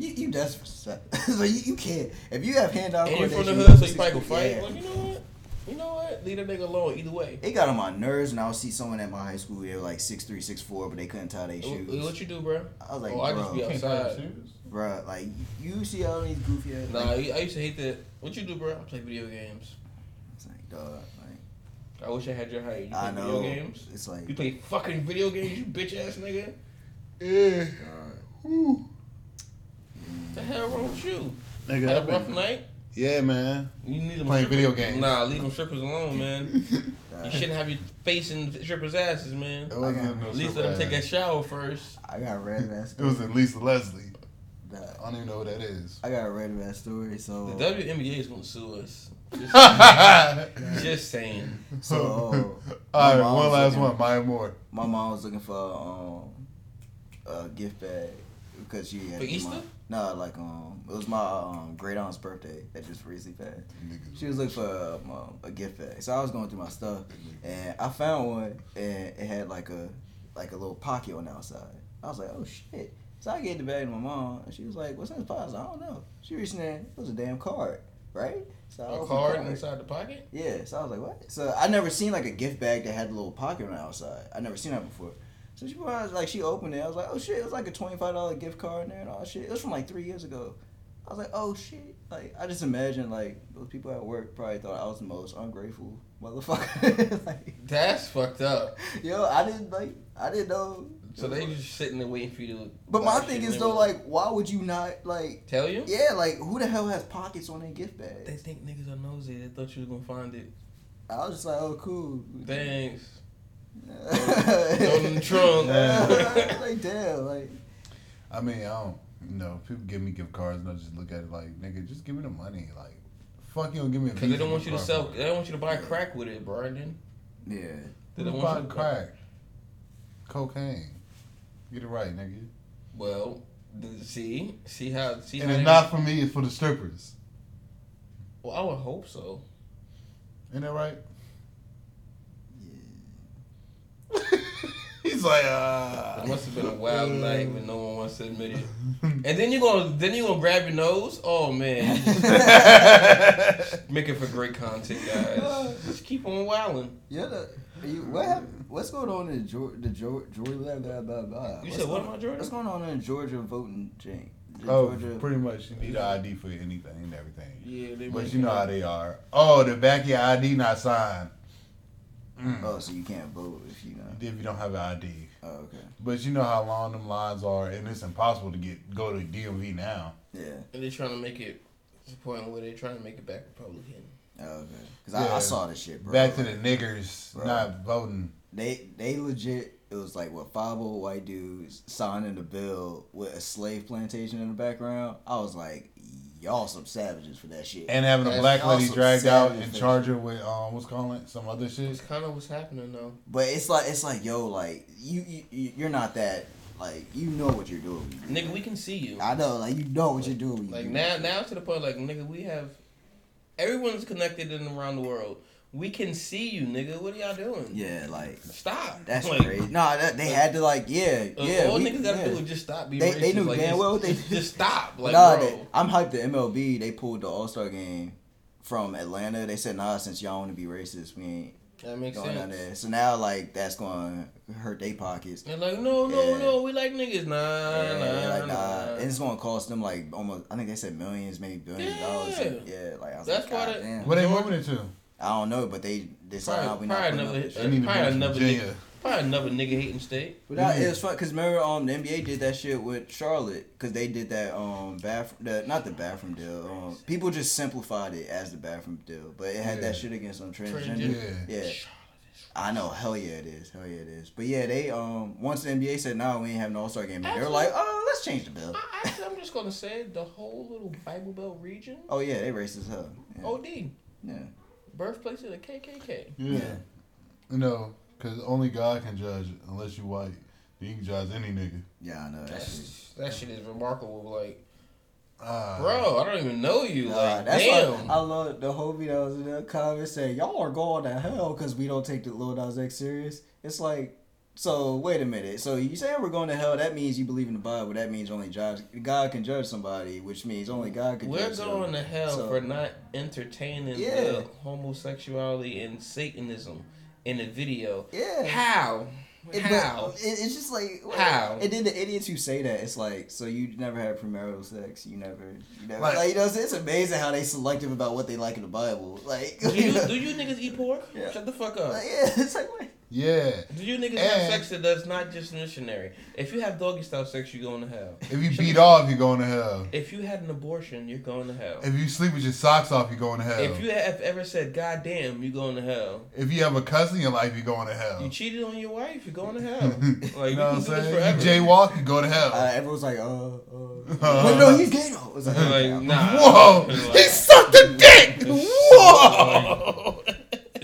You you destined for so you, you can't if you have hand eye And you're coordination. from the hood, so you probably 6'3", gonna fight. yeah. Like, you know what? You know what? Leave that nigga alone. Either way. It got on my nerves, and I would see someone at my high school. They were like six three, six four, but they couldn't tie their What, shoes. what you do, bro? I was like, oh, I just bro, be Can't tie your outside. shoes. Bruh, like you see all these goofy ass. Nah, like, I used to hate that. What you do, bro? I play video games. it's like dog. Like I wish I had your height. You play I know. video games. It's like You play fucking video games, you bitch ass nigga. Yeah. dog. Woo. The hell wrong with you? Nigga, Had a I've rough been- night. Yeah, man. You need them Playing strippers- video games. Nah, leave them strippers alone, man. You shouldn't have your face in strippers' asses, man. It wasn't got- no At least let them take a shower first. I got read that It was at least Leslie. Dog. I don't even know who that is. I got read that story. So The WNBA is gonna sue us. Just, All just saying. So, uh, right, one last looking- one. Maya Moore. my mom was looking for um a gift bag because she had For my- Easter? No, like um it was my um great aunt's birthday that just recently passed. She was looking for um, a gift bag, so I was going through my stuff, and I found one, and it had like a like a little pocket on the outside. I was like, oh shit. So I gave the bag to my mom, and she was like, "What's in this pocket?" I like, I don't know. She reached in it was a damn card, right? So A the card inside the pocket. Yeah, so I was like, what? So I never seen like a gift bag that had a little pocket on the outside. I never seen that before. So she was like, she opened it. I was like, oh shit, it was like a twenty five dollar gift card in there and all that shit. It was from like three years ago. I was like, oh shit. Like I just imagine like those people at work probably thought I was the most ungrateful motherfucker. like, That's fucked up. yo, I didn't like, I didn't know. So they just sitting there waiting for you to. But my thing is though, like, why would you not like? Tell you? Yeah, like who the hell has pockets on their gift bag? They think niggas are nosy. They thought you was gonna find it. I was just like, oh cool. Thanks. Throw it in the trunk. like damn, like I mean, I don't. You know, people give me gift cards and I just look at it like, nigga, just give me the money. Like, fuck you, don't give me a. Cause they don't want you to sell. They don't want you to buy crack with it, Brandon. yeah. They Who don't want buying you to crack, cocaine. Get it right, nigga. Well, see, see how, see And how. it's not for me. It's for the strippers. Well, I would hope so. Ain't that right? Yeah. He's like, It uh. must have been a wild night when no one wants to admit it. And then you gonna, then you gonna grab your nose. Oh man, make it for great content, guys. Just keep on wilding. Yeah, the, you, what happened? What's going on in Georgia? The Georgia, Georgia blah, blah, blah, blah. You What's said what about Georgia? What's going on in Georgia voting, Jane? Oh, Georgia, pretty much. You need an ID for anything and everything. Yeah, they. But you know how they are. Oh, the back of your ID not signed. Mm. oh, so you can't vote if you know. If you don't have an ID. Oh, okay. But you know how long them lines are, and it's impossible to get go to DMV now. Yeah. And they're trying to make it to the point where they're trying to make it back Republican. Oh, okay. Because I, Yeah. I saw this shit, bro. Back to the niggers Bro. not voting. They they legit. It was like what five old white dudes signing the bill with a slave plantation in the background. I was like, y'all some savages for that shit. And having a That's black lady dragged out and fish. charge her with um what's calling it some other shit. It's kind of what's happening though. But it's like it's like yo, like you, you you- you're not that like you know what you're doing. you Nigga, that. we can see you. I know, like you know what you're doing. you Like do now, now to the point, like nigga, we have everyone's connected in around the world. We can see you, nigga. What are y'all doing? Yeah, like Stop. that's like, crazy. No, that, they had to like yeah uh, yeah. all we- niggas gotta yeah. do is just stop being They- racist. they knew like, damn just, well they- just, just stop. Like, nah, bro. they, I'm hyped. The MLB they pulled the All Star game from Atlanta. They said nah, since y'all want to be racist, we ain't that makes going down sense. there. So now like that's going to hurt their pockets. They're like, no, no, Yeah. no. We like niggas. Nah, Yeah, nah, like nah. nah, and it's going to cost them like almost. I think they said millions, maybe billions of dollars. Yeah. Yeah, like I was That's like, why God they- damn. What they Georgia- moving it to? I don't know, but they decided how Probably, we not probably putting another, up. They need to probably another nigga, probably another nigga hating state. But that, Yeah. it was fun because remember um the NBA did that shit with Charlotte because they did that um bathroom the not the bathroom deal um people just simplified it as the bathroom deal but it had Yeah. that shit against some transgender Transgender. Yeah. yeah I know hell yeah it is hell yeah it is but yeah they um once the NBA said no we ain't having an All Star game they were like oh let's change the bill I, actually, I'm just gonna say the whole little Bible Belt region. oh yeah they racist as hell yeah. OD, yeah birthplace of the KKK. Yeah. You know, Cause only God can judge unless you white. You can judge any nigga. Yeah, I know that shit. That's, that shit is remarkable. Like, Ah, bro, I don't even know you. Nah, Like, that's damn. why I love the homie that was in the comments saying y'all are going to hell because we don't take the Lil Nas X serious. It's like, so wait a minute. So you saying we're going to hell? That means you believe in the Bible. That means only judge, God can judge somebody, which means only God can We're judge. going somebody. to hell So- for not entertaining Yeah. the homosexuality and Satanism in a video. Yeah. How? It- How? it- it's just like How? And then the idiots who say that, it's like, so you never had premarital sex, you never, you never, Like- like, you know, it's, it's amazing how they selective about what they like in the Bible. Like, do you do you niggas eat pork? Yeah. Shut the fuck up. like, yeah, it's like, wait. Yeah. Do you niggas have sex that does not just missionary? If you have doggy style sex, you're going to hell. If you beat off, you're going to hell. If you had an abortion, you're going to hell. If you sleep with your socks off, you're going to hell. If you have ever said "God damn," you're going to hell. If you have a cousin in your life, you're going to hell. You cheated on your wife, you're going to hell. Like you know what I'm we can this saying? forever. You jaywalk, you go to hell. Uh, everyone's like, uh, uh, wait, no, he's gay though. It's like, Like, nah. Whoa! Like- He sucked a dick! Whoa!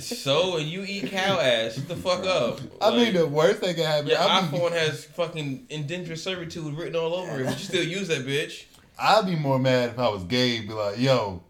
So and you eat cow ass. Shut the fuck up. I mean, the worst thing can happen. your I'll be, iPhone has fucking indentured servitude written all over it, but you still use that bitch. I'd be more mad if I was gay. Be like, yo,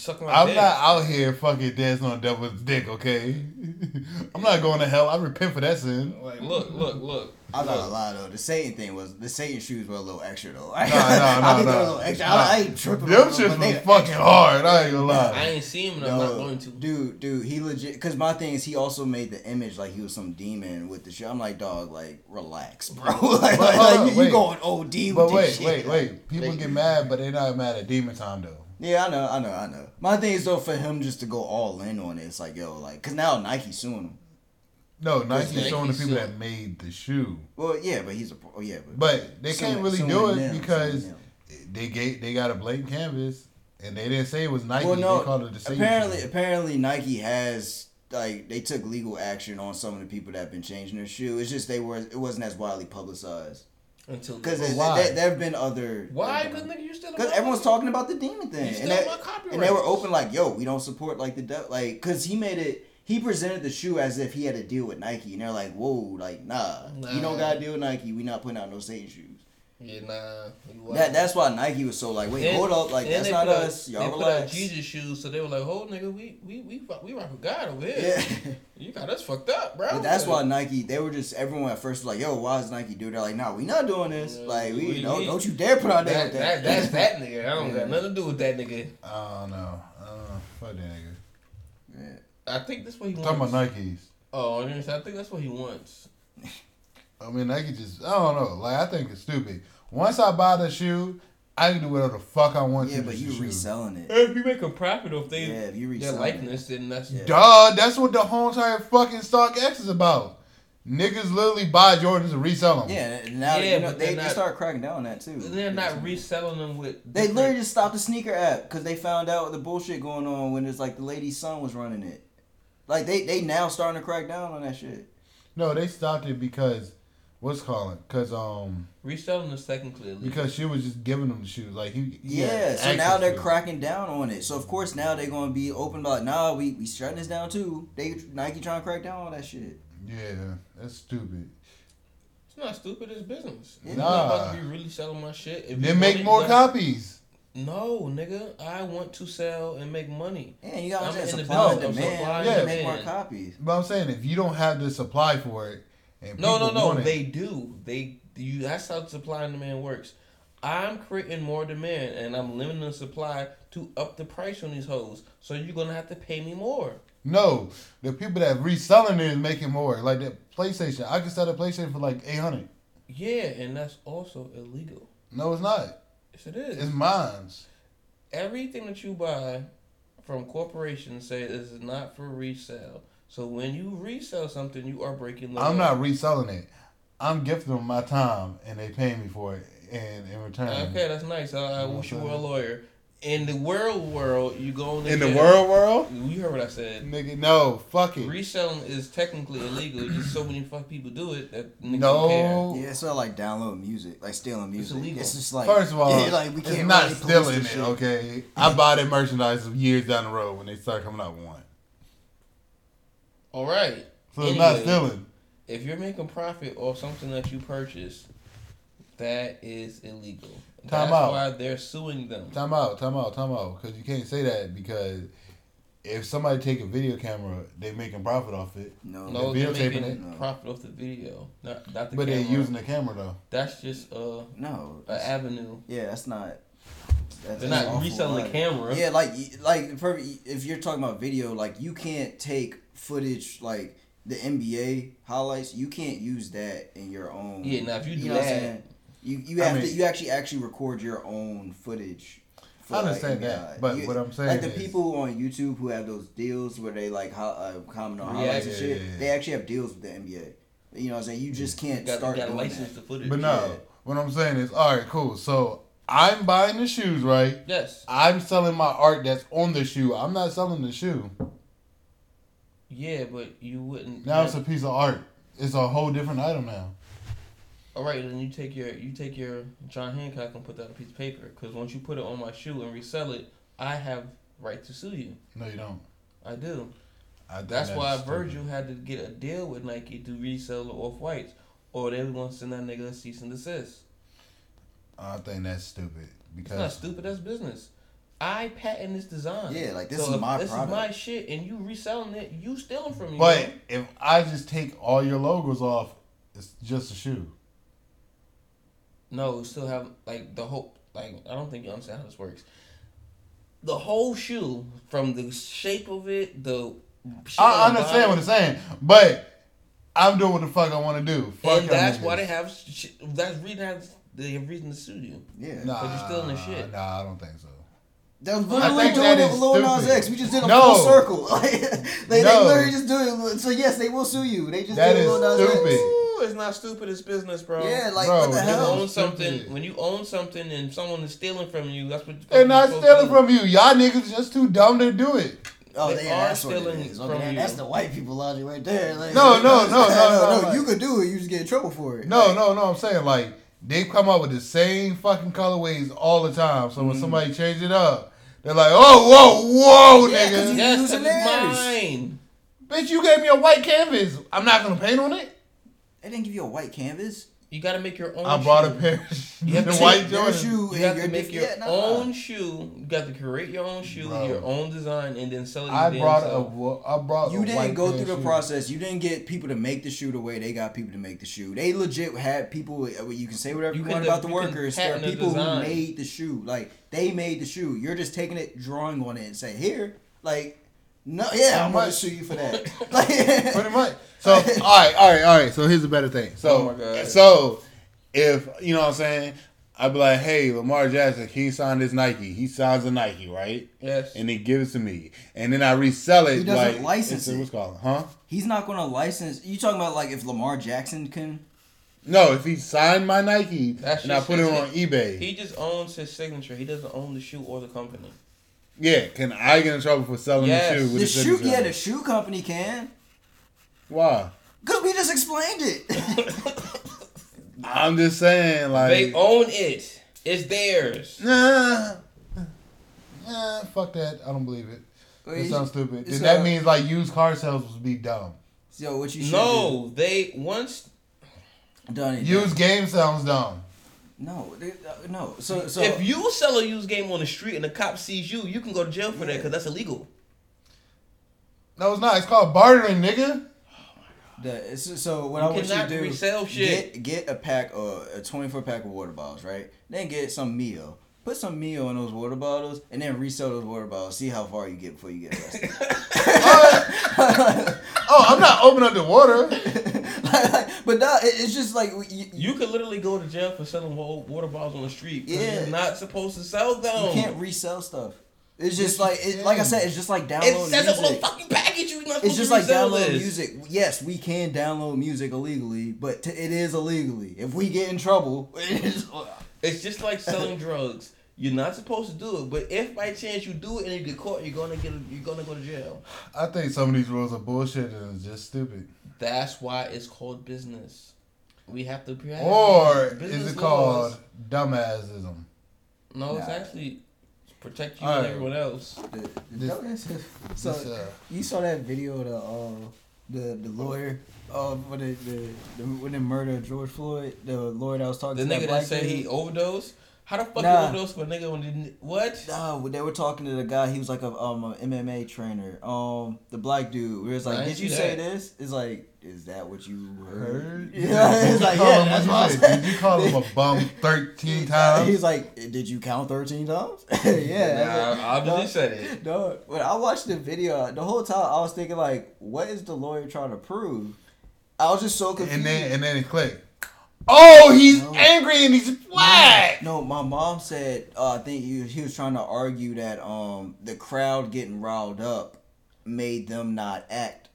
Suck my I'm dick. not out here fucking dancing on devil's dick, okay? I'm not going to hell. I repent for that sin. Like, look, look, look. I'm not look. gonna lie though. The Satan thing was the Satan shoes were a little extra though. I, Nah, nah, I nah, think they were a little extra. Nah. I, I ain't tripping. Them on shits but they was fucking hard. I ain't gonna lie. I ain't seen him and I'm not No, going to. dude, dude, he legit. Because my thing is, he also made the image like he was some demon with the shit. I'm like, dog, like relax, bro. like, But like, hold like, on, you, you going OD with But this wait, shit. wait, wait. People They- get mad, but they're not mad at demon time though. Yeah, I know, I know, I know. My thing is though, for him just to go all in on it, it's like, yo, like, cause now Nike suing him. No, Nike's Nike showing the people sued. that made the shoe, Well, yeah, but he's a, oh yeah, but, but they suing- can't really do it them, because they gave they got a blank canvas and they didn't say it was Nike. well, no, they called it the same apparently, shoe. apparently Nike has like they took legal action on some of the people that have been changing their shoe. It's just they were it wasn't as widely publicized Until because But there there have been other why? Because nigga, you still Because everyone's talking about the demon thing, and, that- and they were open like, "Yo, we don't support like the de- like," because he made it. He presented the shoe as if he had a deal with Nike, and they're like, "Whoa, like nah, you don't got to deal with Nike. We not putting out no Satan shoes." Yeah, nah. That that's why Nike was so like, "Wait, And- hold up, like that's not put out- us. Y'all they put out. Jesus shoes, so they were like, hold nigga, we we we fuck- we rock with God over here. Yeah, You got us fucked up, bro." but that's why Nike. They were just everyone at first was like, "Yo, why is Nike do?" They're like, "Nah, we not doing this. Yeah, like, we, we- don't we- don't you dare put our name That, that, that." that's that nigga. I don't Yeah. got nothing to do with that nigga. I don't know. I don't know. Fuck that nigga. Yeah. I think that's what he wants. Talking about Nikes. Oh, I think that's what he wants. I mean, I could just I don't know. Like I think it's stupid. Once I buy the shoe, I can do whatever the fuck I want Yeah, to. but you the shoe. reselling it. If you make a profit off they Yeah, if you their reselling it. likeness, then that's Yeah. Duh, that's what the whole entire fucking StockX is about. Niggas literally buy Jordans and resell them. Yeah, now Yeah, you know, but they, they're they start cracking down on that too. they're not reselling them with. They different- literally just stopped the sneaker app because they found out the bullshit going on when it's like the lady's son was running it. Like they they now starting to crack down on that shit. No, they stopped it because what's calling? Because um reselling the second illegal. because she was just giving them the shoes. Like he, he Yeah, so now they're to cracking down on it. So of course now they're gonna be open about nah we we shutting this down too. They Nike trying to crack down on that shit. Yeah, that's stupid. It's not stupid. It's business. Yeah. I'm not about to be really selling my shit. If Then make more you copies. No, nigga. I want to sell and make money. Yeah, you gotta in the supply and demand. supply Yeah, and make more demand. copies. But I'm saying if you don't have the supply for it, and No, no, no. They do. They you. That's how supply and demand works. I'm creating more demand and I'm limiting the supply to up the price on these hoes. So you're gonna have to pay me more. No, the people that reselling it is making more. Like that PlayStation, I can sell a PlayStation for like eight hundred. Yeah, and that's also illegal. No, it's not. Yes, it is. It's mine's. Everything that you buy from corporations say this is not for resale. So when you resell something, you are breaking the I'm law. not reselling it. I'm gifting them my time, and they pay me for it. And in return, Okay, that's nice. I, I wish you were a I'm lawyer. In the world, world, you go in the, in the world, world, You heard what I said. nigga, no, fuck it. Reselling is technically illegal. Just so many fuck people do it that niggas don't care. No, Yeah, it's not like downloading music, like stealing music. It's, illegal. just like First of all, yeah, like we can't not really stealing it. shit. Okay, I buy that merchandise years down the road when they start coming out with one. All right, So it's not stealing. If you're making profit off something that you purchased, that is illegal. Time That's out. why they're suing them. Time out, time out, time out. Because you can't say that because if somebody take a video camera, they making profit off it. No, No, They're they're videotaping making it? Profit off the video, not, not the but camera. they're using the camera though. That's just uh, no. an avenue. Yeah, that's not. That's They're not reselling the camera. Yeah, like like if you're talking about video, like you can't take footage like the NBA highlights. You can't use that in your own. Yeah, now if you do know that- saying? you you I have to you actually actually record your own footage. I understand like, that, NBA. but You- what I'm saying like the is- people on YouTube who have those deals where they like ho- uh, comment on highlights and shit, yeah, yeah. they actually have deals with the NBA. You know what I'm saying? You just can't You got, start got to doing license that. the footage. But no, Yeah. what I'm saying is, all right, cool. So I'm buying the shoes, right? Yes. I'm selling my art that's on the shoe. I'm not selling the shoe. Yeah, but you wouldn't. Now it's a piece of art. It's a whole different item now. All right, then you take your you take your John Hancock and put that on a piece of paper. Because once you put it on my shoe and resell it, I have right to sue you. No, you don't. I do. I That's why. Virgil had to get a deal with Nike to resell the off whites, or they was gonna send that nigga a cease and desist. I think that's stupid It's not stupid. That's business. I patent this design. Yeah, like, this so is my this product. is my shit, and you reselling it, you stealing from me. But if I just take all your logos off, it's just a shoe. No, still have like the whole like I don't think you understand how this works. The whole shoe, from the shape of it, the I understand what it's saying, but I'm doing what the fuck I want to do. Fuck and that's why they have. Sh- that's reason they have reason to sue you. Yeah. Nah, But you're stealing the shit. Nah, I don't think so. That was I literally think doing that it is with Lil Nas. X. We just did a No. full circle. Like, they, No. they literally just do it. So yes, they will sue you. They just That did is Lil Nas stupid. X. Ooh, it's not stupid. It's business, bro. Yeah, like Bro, what the this When you own something, stupid. when you own something and someone is stealing from you, that's what the They're not stealing from you. Y'all niggas just too dumb to do it. Oh, They yeah, are that's what it stealing is. Okay, from that- you. that's the white people logic right there. Like, No, no, no, no, no, like- You could do it. You just get in trouble for it. No, no, no. I'm saying like they come up with the same fucking colorways all the time. So when Mm. somebody change it up, they're like, "Oh, whoa, whoa, Yeah, 'cause nigga, you- Yes, using it's mine. bitch, you gave me a white canvas. I'm not gonna paint on it. They didn't give you a white canvas. You got to make your own. I bought a pair You have to white take Jordan. shoe. You have to make your yeah, nah. own shoe. You got to create your own shoe, Bro. your own design, and then sell it. I your brought a, self. brought. You a didn't white go through the of shoes. process. You didn't get people to make the shoe the way they got people to make the shoe. They legit had people. uh, You can say whatever You you, want de- about the workers. There are patent a people who made the shoe. Like they made the shoe. You're just taking it, drawing on it, and say here. Like no, yeah, I'm gonna sue you for that. like, Pretty much. So all right, all right, all right. So here's a better thing. So Oh my God. so if you know what I'm saying, I'd be like, hey, Lamar Jackson, he signed his Nike. He signs a Nike, right? Yes. And he gives it to me, and then I resell it. He doesn't like, license it. What's called, huh? He's not gonna license. You talking about like if Lamar Jackson can? No, if he signed my Nike That's and I put it on eBay, He just owns his signature. He doesn't own the shoe or the company. Yeah, can I get in trouble for selling Yes. the shoe? With The shoe, yeah, on the shoe company can. Why? Cause we just explained it. I'm just saying, like, they own it. It's theirs. nah, nah, fuck that. I don't believe it. It sounds stupid. it's that a- means like used car sales would be dumb. Yo, what you should No, they once done it. Used game sounds dumb. No, they, uh, no. So so if you sell a used game on the street and the cop sees you, you can go to jail for that because that's illegal. No, it's not. It's called bartering, nigga. The, so, so what You I want you to do resell shit. get get a pack of a twenty four pack of water bottles, right? Then get some Mio. Put some Mio in those water bottles, and then resell those water bottles. See how far you get before you get arrested. Oh, I'm not opening up the water. but no, it's just like you, you You could literally go to jail for selling water bottles on the street. Yeah. You're not supposed to sell them. You can't resell stuff. It's just like it, like I said, it's just like It downloading says it on the music. fucking package. You're not It's just to like resell download this. music. Yes, we can download music illegally, but t- it is illegally. If we get in trouble, it is. It's just like selling drugs. You're not supposed to do it, but if by chance you do it and you get caught, you're gonna get you're gonna go to jail. I think some of these rules are bullshit and it's just stupid. That's why it's called business. We have to have Or business is it laws. called dumbassism? No, it's actually protect you Alright. and everyone else. The, the This- so This, uh, you saw that video of the uh, the the lawyer. Uh, when the, the, the when they murdered George Floyd, the lawyer that was talking The to nigga that that black said dude. he overdosed. How the fuck Nah. you overdose for a nigga when didn't what? Nah, they were talking to the guy. He was like a um a MMA trainer. Um, the black dude. Where it's like, didn't did you see say this? It's like, is that what you heard? Heard? Yeah, Did it's you like, call yeah, him- that's what'd I said. Did you call him a bum thirteen times? He's like, did you count thirteen times? yeah. Nah, I No. just said it. No, when I watched the video, the whole time I was thinking like, what is the lawyer trying to prove? I was just so confused. and then and then it clicked. Oh, he's No. angry and he's black. No, my mom said uh, I think he, he was trying to argue that um the crowd getting riled up made them not act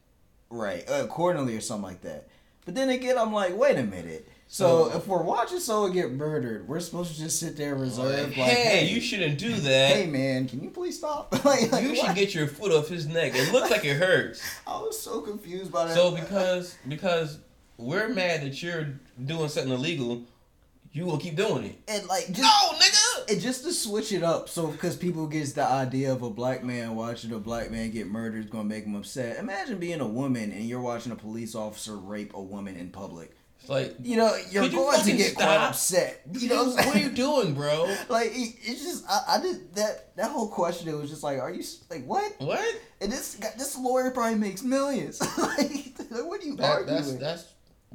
right uh, accordingly or something like that. But then again, I'm like, wait a minute. So, So- if we're watching someone get murdered, we're supposed to just sit there reserved, like, hey, hey, you shouldn't do that. hey man, can you please stop? like, like, you should what? get your foot off his neck. It looks like it hurts. I was so confused by that. So because because we're mad that you're doing something illegal, you will keep doing it. and like just No, nigga. And just to switch it up, so because people gets the idea of a black man watching a black man get murdered is gonna make them upset. Imagine being a woman and you're watching a police officer rape a woman in public. It's like, You know, you're you going to get quite upset. You know what what are you doing, bro? Like it- it's just I, I did that that whole question. It was just like, are you like what? What? And this this lawyer probably makes millions. like, what are you That, arguing? that's that's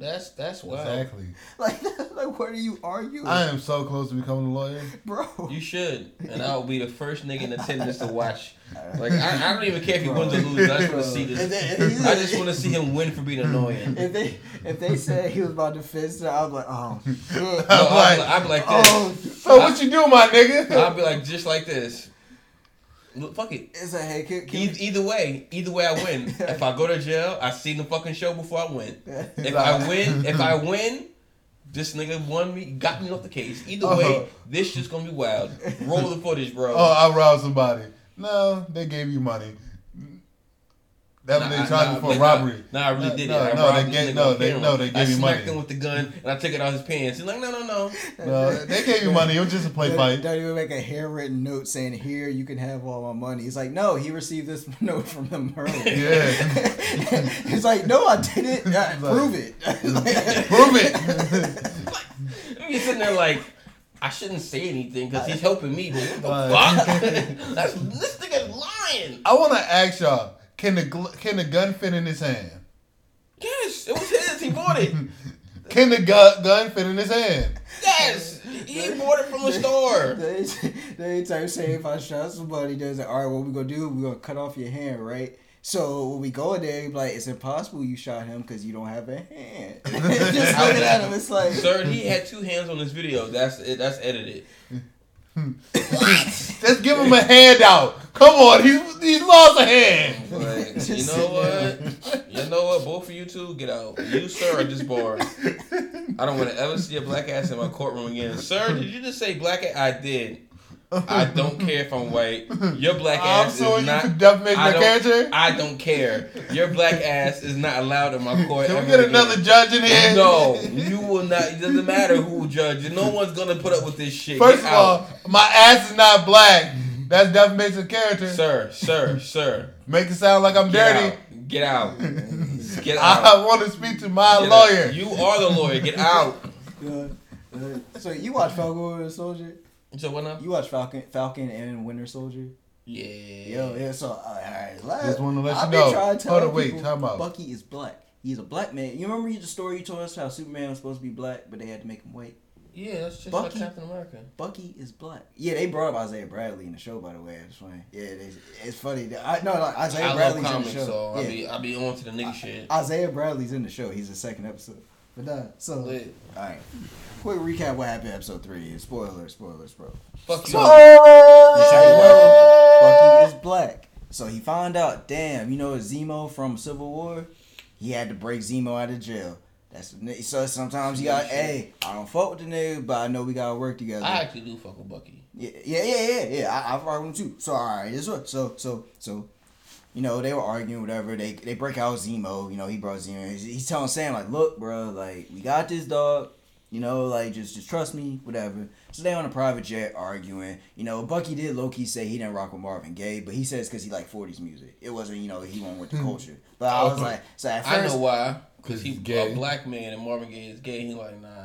that's that's wild. Exactly. like like what are you arguing, I am so close to becoming a lawyer. bro? You should, and I'll be the first nigga in attendance to watch. Like I, I don't even care if he wins or loses. I just want to see this. then- and I just want to see him win for being annoying. If they if they said he was about to fist her, I was like, oh shit. No, I'm I'll, like, be like, I'll like oh, this. oh, So what you do, my nigga? I'll be like just like this. Look, fuck it. it's a hey, can, can Either, either way, either way I win. If I go to jail, I seen the fucking show before I went. If I win, if I win, this nigga won me, got me off the case. Either Uh-huh. way, this shit's gonna be wild. Roll the footage, bro. Oh, I robbed somebody. No, they gave you money. That was they charged me for like, robbery. Nah, I really No, did no, it. I no, they gave- nigga no, they- no, they gave I me smacked money. him with the gun and I took it out his pants. He's like, no, no, no. No, they gave you money. It was just a play Don't- fight. Don't even make a handwritten note saying, "Here, you can have all my money." He's like, "No, he received this note from them earlier." Yeah. He's like, "No, I didn't. Uh, Like- prove it." Prove it. He's sitting there like, I shouldn't say anything because he's helping me, but what the fuck? That's, this nigga's lying. I want to ask y'all: Can the gl- can the gun fit in his hand? Yes, it was his. He bought it. Can the gu- gun fit in his hand? Yes, he bought it from the store. They, they say if I shot somebody, there's like, all right, what we gonna do? We gonna cut off your hand, right? So when we go in there, be like, it's impossible you shot him because you don't have a hand. Just looking at him, it's like, Sir, he had two hands on this video. That's it. That's edited. Hmm. Just give him a handout. Come on, he's he's lost a hand. Just you know what? You know what? Both of you two, get out. You, sir, are just bored. I don't want to ever see a black ass in my courtroom again. Sir, did you just say black ass? I did. I don't care if I'm white. Your black I'm ass is not. for defamation I of don't, character. I don't care. Your black ass is not allowed in my court. Can we ever get again. another judge in here? No, you will not. It doesn't matter who will judge you. No one's gonna put up with this shit. First Get of all, my ass is not black. That's defamation of character. sir, sir, sir, Make it sound like I'm get dirty. out. Get out. Get out. I want to speak to my Get lawyer. out. You are the lawyer. Get out. so you watch Falcon Winter Soldier? So what now? You watch Falcon, Falcon and Winter Soldier? Yeah. Yo, yeah. So, uh, all right, last, Just wanna let you I've been know. trying to tell Hold on, wait, people time out. Bucky is black. He's a black man. You remember the story you told us how Superman was supposed to be black, but they had to make him white. Yeah, that's just Bucky. like Captain America. Bucky is black. Yeah, they brought up Isaiah Bradley in the show, by the way. It's funny. Yeah, it is. It's funny. I no, like Isaiah I love Bradley's comics, in the show. so I yeah. be I be on to the nigga shit. Isaiah Bradley's in the show. He's the second episode. But uh, so Lit. all right. Quick recap: What happened? in Episode three. Spoilers. Spoilers, bro. Fuck you. So- That's you know Bucky is black. So he found out, damn, you know Zemo from Civil War? He had to break Zemo out of jail. That's so sometimes you got, hey, I don't fuck with the nigga, but I know we gotta work together. I actually do fuck with Bucky. Yeah, yeah, yeah, yeah, yeah. I, I fuck with him too. So all right, this what. So so so, you know they were arguing whatever. They they break out Zemo. You know he brought Zemo. He's, he's telling Sam like, look, bro, like we got this dog. You know, like just just trust me, whatever. So they on a private jet arguing. You know, Bucky did low key say he didn't rock with Marvin Gaye, but he says because he like '40s music. It wasn't you know he went with the culture. But I was like, so at I know why. Cause Cause he he's gay. a black man and Marvin Gaye is gay. He like nah,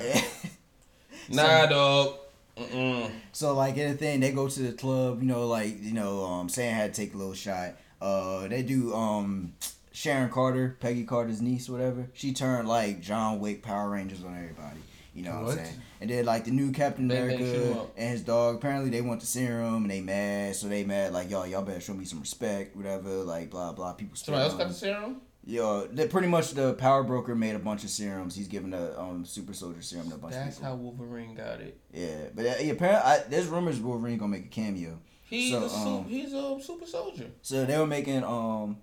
nah, dog. Mm-mm. So like in the thing, they go to the club, you know, like you know, um, Sam had to take a little shot. Uh, they do um, Sharon Carter, Peggy Carter's niece, whatever. She turned like John Wick Power Rangers on everybody. You know what, What? I'm saying? And then like the new Captain Bang, bang, shoot 'em America and his dog. Apparently they want the serum and they mad, so they mad like y'all, y'all better show me some respect, whatever. Like blah blah. People. Somebody else got the serum. Yeah, they pretty much the power broker made a bunch of serums. He's giving a um super soldier serum to a bunch That's of people. how Wolverine got it. Yeah, but uh, yeah, apparently I, there's rumors Wolverine gonna make a cameo. He's So, a um, he's a super soldier. So they were making um,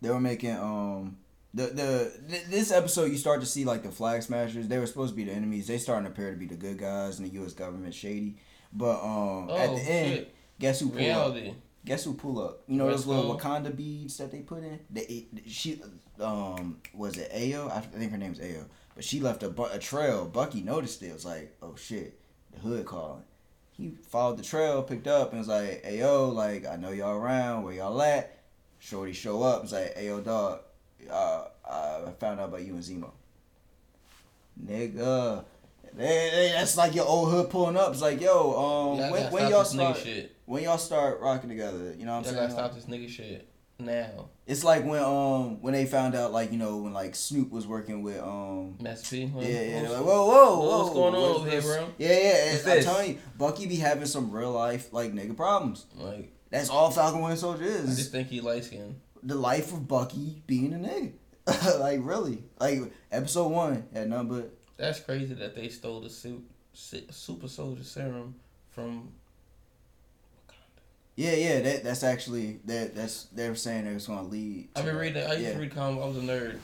they were making um. The, the th- this episode you start to see like the flag smashers. They were supposed to be the enemies. They starting to appear to be the good guys and the U.S. government shady. But um Oh at the end shit! guess who pull up? Guess who pull up? You know Let's those little go. Wakanda beads that they put in? They she um was it Ayo? I think her name's Ayo. But she left a, bu- a trail. Bucky noticed it. It was like oh shit. The hood calling he followed the trail, picked up, and was like, "Hey yo, like I know y'all around. Where y'all at?" Shorty show up. It's like, "Hey yo, dog, uh, I found out about you and Zemo." Nigga, they, they, that's like your old hood pulling up. It's like, yo, um, Y'all when, when y'all start, shit. when y'all start rocking together, you know what I'm Y'all saying? gotta stop this nigga shit now. It's like when um when they found out like you know when like Snoop was working with um Master P. yeah, yeah. They're like, whoa, whoa, whoa. What's going on over here, bro? Yeah, yeah. What's I'm this? telling you, Bucky be having some real life like nigga problems. Like That's all Falcon Winter Soldier is. I just think he light skinned. the life of Bucky being a nigga. like really, like episode one had nothing but That's crazy that they stole the suit, super soldier serum from. Yeah, yeah. That that's actually that that's they're saying it was gonna lead. I've to been that. reading. I used yeah. to read comics. I was a nerd.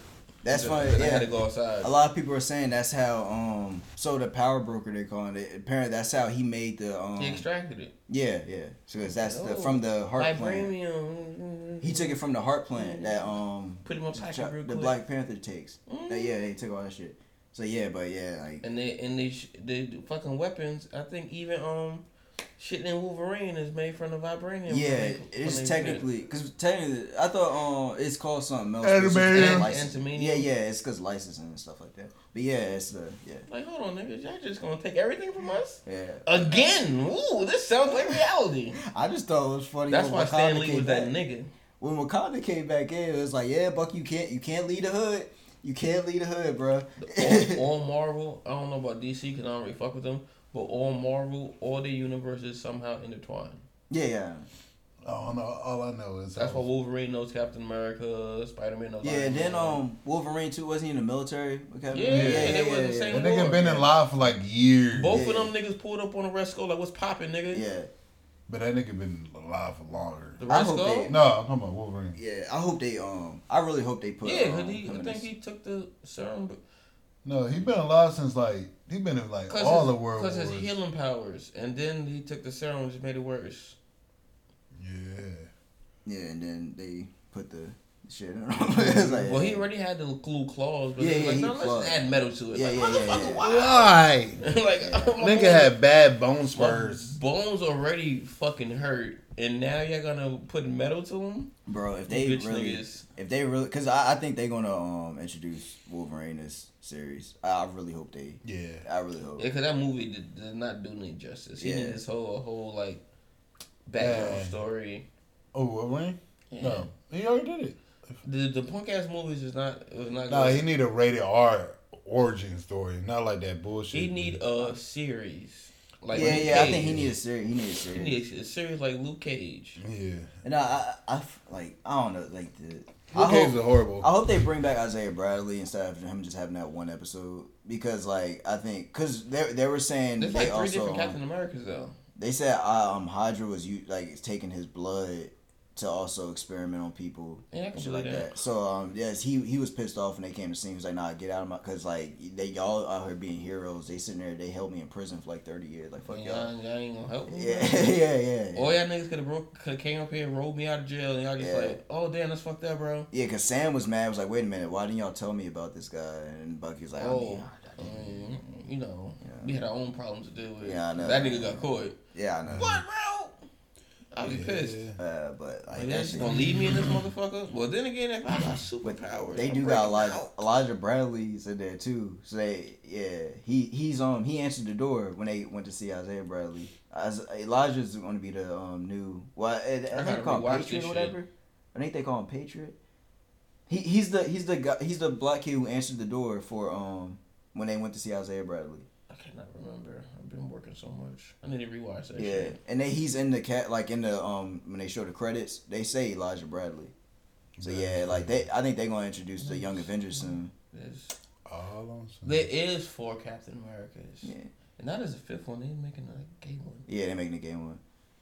That's funny. I had to Yeah. go outside. A lot of people are saying that's how um so the power broker they're calling it. Apparently that's how he made the um He extracted it. yeah yeah. So that's the Oh, from the heart plant. Vibranium. He took it from the heart plant that um Put him on packet Chuck- real the. Black Panther takes. Mm. Uh, yeah, they took all that shit. So yeah, but yeah, like And they and they sh- the fucking weapons. I think even um, shit in Wolverine is made from the vibranium. yeah, when they- it's technically because technically I thought um it's called something else. but Adamantium. Yeah, yeah, it's because licensing and stuff like that. But yeah, it's the yeah. Like, hold on, niggas, y'all just gonna take everything from us yeah. again? Ooh, this sounds like reality. I just thought it was funny. That's when why Stan Wakanda Lee was that back. nigga. When Wakanda came back in, it was like, yeah, Buck, you can't you can't lead the hood. You can't lead the hood, bro. all, all Marvel. I don't know about DC because I don't really fuck with them. But all Marvel, all the universes somehow intertwined. yeah, yeah. Oh no! All I know is That's why Wolverine knows Captain America, Spider Man knows. Yeah, Iron and then Man. um Wolverine too wasn't he in the military? with Captain Yeah, America? they was the same That nigga Lord. been in live for like years. both Yeah. of them niggas pulled up on the Resco like, "What's popping, nigga?" Yeah, But that nigga been alive for longer. The I hope Resco. they- No, I'm talking about Wolverine. yeah. I hope they um. I really hope they put. Yeah, um, he, I think this. he took the serum No, he been alive since like he been in like all his, the world cause his healing powers, and then he took the serum, and just made it worse. Yeah. Yeah, and then they put the shit in. it's like, Well, he already had the glue claws, but Yeah, yeah, yeah, like, he no, let's clawed. just add metal to it. Yeah, like, yeah, yeah, motherfucker, yeah. why? Why? like, my Nigga had bad bone my spurs. bones already fucking hurt, and now you're gonna put metal to them. bro. If they Bitch really, niggas. if they really, because I, I think they're gonna um introduce Wolverine this series. I, I really hope they. Yeah. I really hope. Yeah, cause that movie did, did not do any justice. He Yeah. did this whole whole like background Yeah. story. Oh, Wolverine? Yeah. No, he already did it. The the punk ass movies is not was not. No, good. he need a rated R origin story, not like that bullshit. He need a series. Like yeah, Luke yeah. I think he Cage. need a series. He need a He series. need a series like Luke Cage. Yeah. And I, I, I like, I don't know, like the. I Luke Cage hope, is horrible. I hope they bring back Isaiah Bradley instead of him just having that one episode because, like, I think because they they were saying There's they like three also different um, Captain Americas though. they said um Hydra was u- like taking his blood to also experiment on people Yeah, I shit like that. that. So um, yes, he he was pissed off when they came to see him. He was like, "Nah, get out of my," because like they y'all out here being heroes. They sitting there, they held me in prison for like thirty years. Like fuck Y'all, y'all. y'all ain't gonna help me. Yeah, yeah, yeah. All y'all niggas could have broke, could came up here and rolled me out of jail, and y'all just Yeah. like, oh damn, that's fucked up, bro. Yeah, cause Sam was mad. Was like, wait a minute, why didn't y'all tell me about this guy? And Bucky was like, oh, I I mean, you know, Yeah. we had our own problems to deal with. Yeah, I know. That nigga got caught. yeah, I know. What, bro? I'll be pissed. Uh, but like Like, that's gonna leave me in this motherfucker. Well, then again, if I got superpowers, They I'm do got breaking Elijah, out. Elijah Bradley's in there too. So they, yeah, he he's um he answered the door when they went to see Isaiah Bradley. As Elijah's going to be the um new well, I, I think they call him Patriot or whatever. I think they call him Patriot. He he's the he's the guy he's the black kid who answered the door for um when they went to see Isaiah Bradley. I cannot remember. I've been working so much. I need to rewatch that Yeah, shit. and then he's in the cat like in the um when they show the credits they say Elijah Bradley. So yeah, like they I think they're gonna introduce the Young Avengers soon. There's, All on there is four Captain Americas. Yeah. And that is the fifth one. They're making a gay one. Yeah, they're making the game one.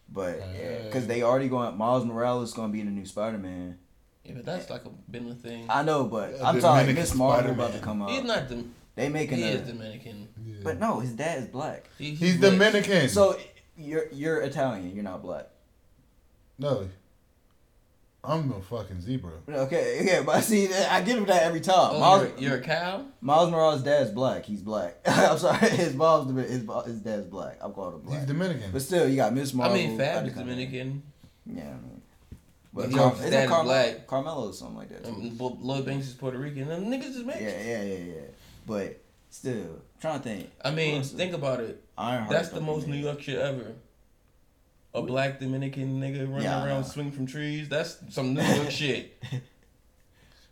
But yeah, because they already going. Miles Morales is gonna be in the new Spider Man. Yeah, but that's like a been a thing. I know, but Yeah, I'm talking Dominican Miss Marvel about to Spider-Man. come He's out. not the. They making He a. is Dominican. Yeah. But no, his dad is black. He, He's rich. Dominican. So you're you're Italian. You're not black. no, I'm a fucking zebra. Okay, yeah, but see, I give him that every time. Oh, Miles, you're, you're a cow. Miles Morales' dad's black. He's black. I'm sorry, his mom's Domin- his bo- his dad's black. I'm calling him black. He's. Dominican. But still, you got Miss Morales. I mean, Fab is come out. Dominican. Yeah, I mean. But But he Car- knows his isn't dad is black. Carmelo or something like that. too. Um, Lloyd Banks is Puerto Rican. Them niggas is Yeah, yeah, yeah, yeah. But still, trying to think. I mean, Who else is- think about it. Ironheart. That's the most New. York shit ever. A black Dominican nigga running Yeah, around swinging from trees. That's some New York shit.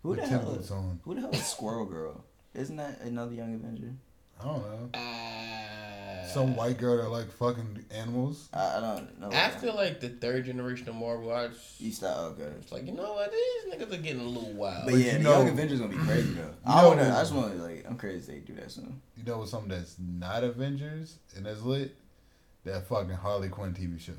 Who the With hell? Is, on. who the hell is Squirrel Girl? Isn't that another Young Avenger? I don't know. Uh, Some white girl that like fucking animals. I, I don't know. After like the third generation of Marvel, I just, you stop. Okay. it's like you know what these niggas are getting a little wild. But But yeah, you the know- Young Avengers gonna be crazy though. I wanna. I just wanna like. I'm crazy they do that soon. You know what's something that's not Avengers and that's lit? That fucking Harley Quinn TV show.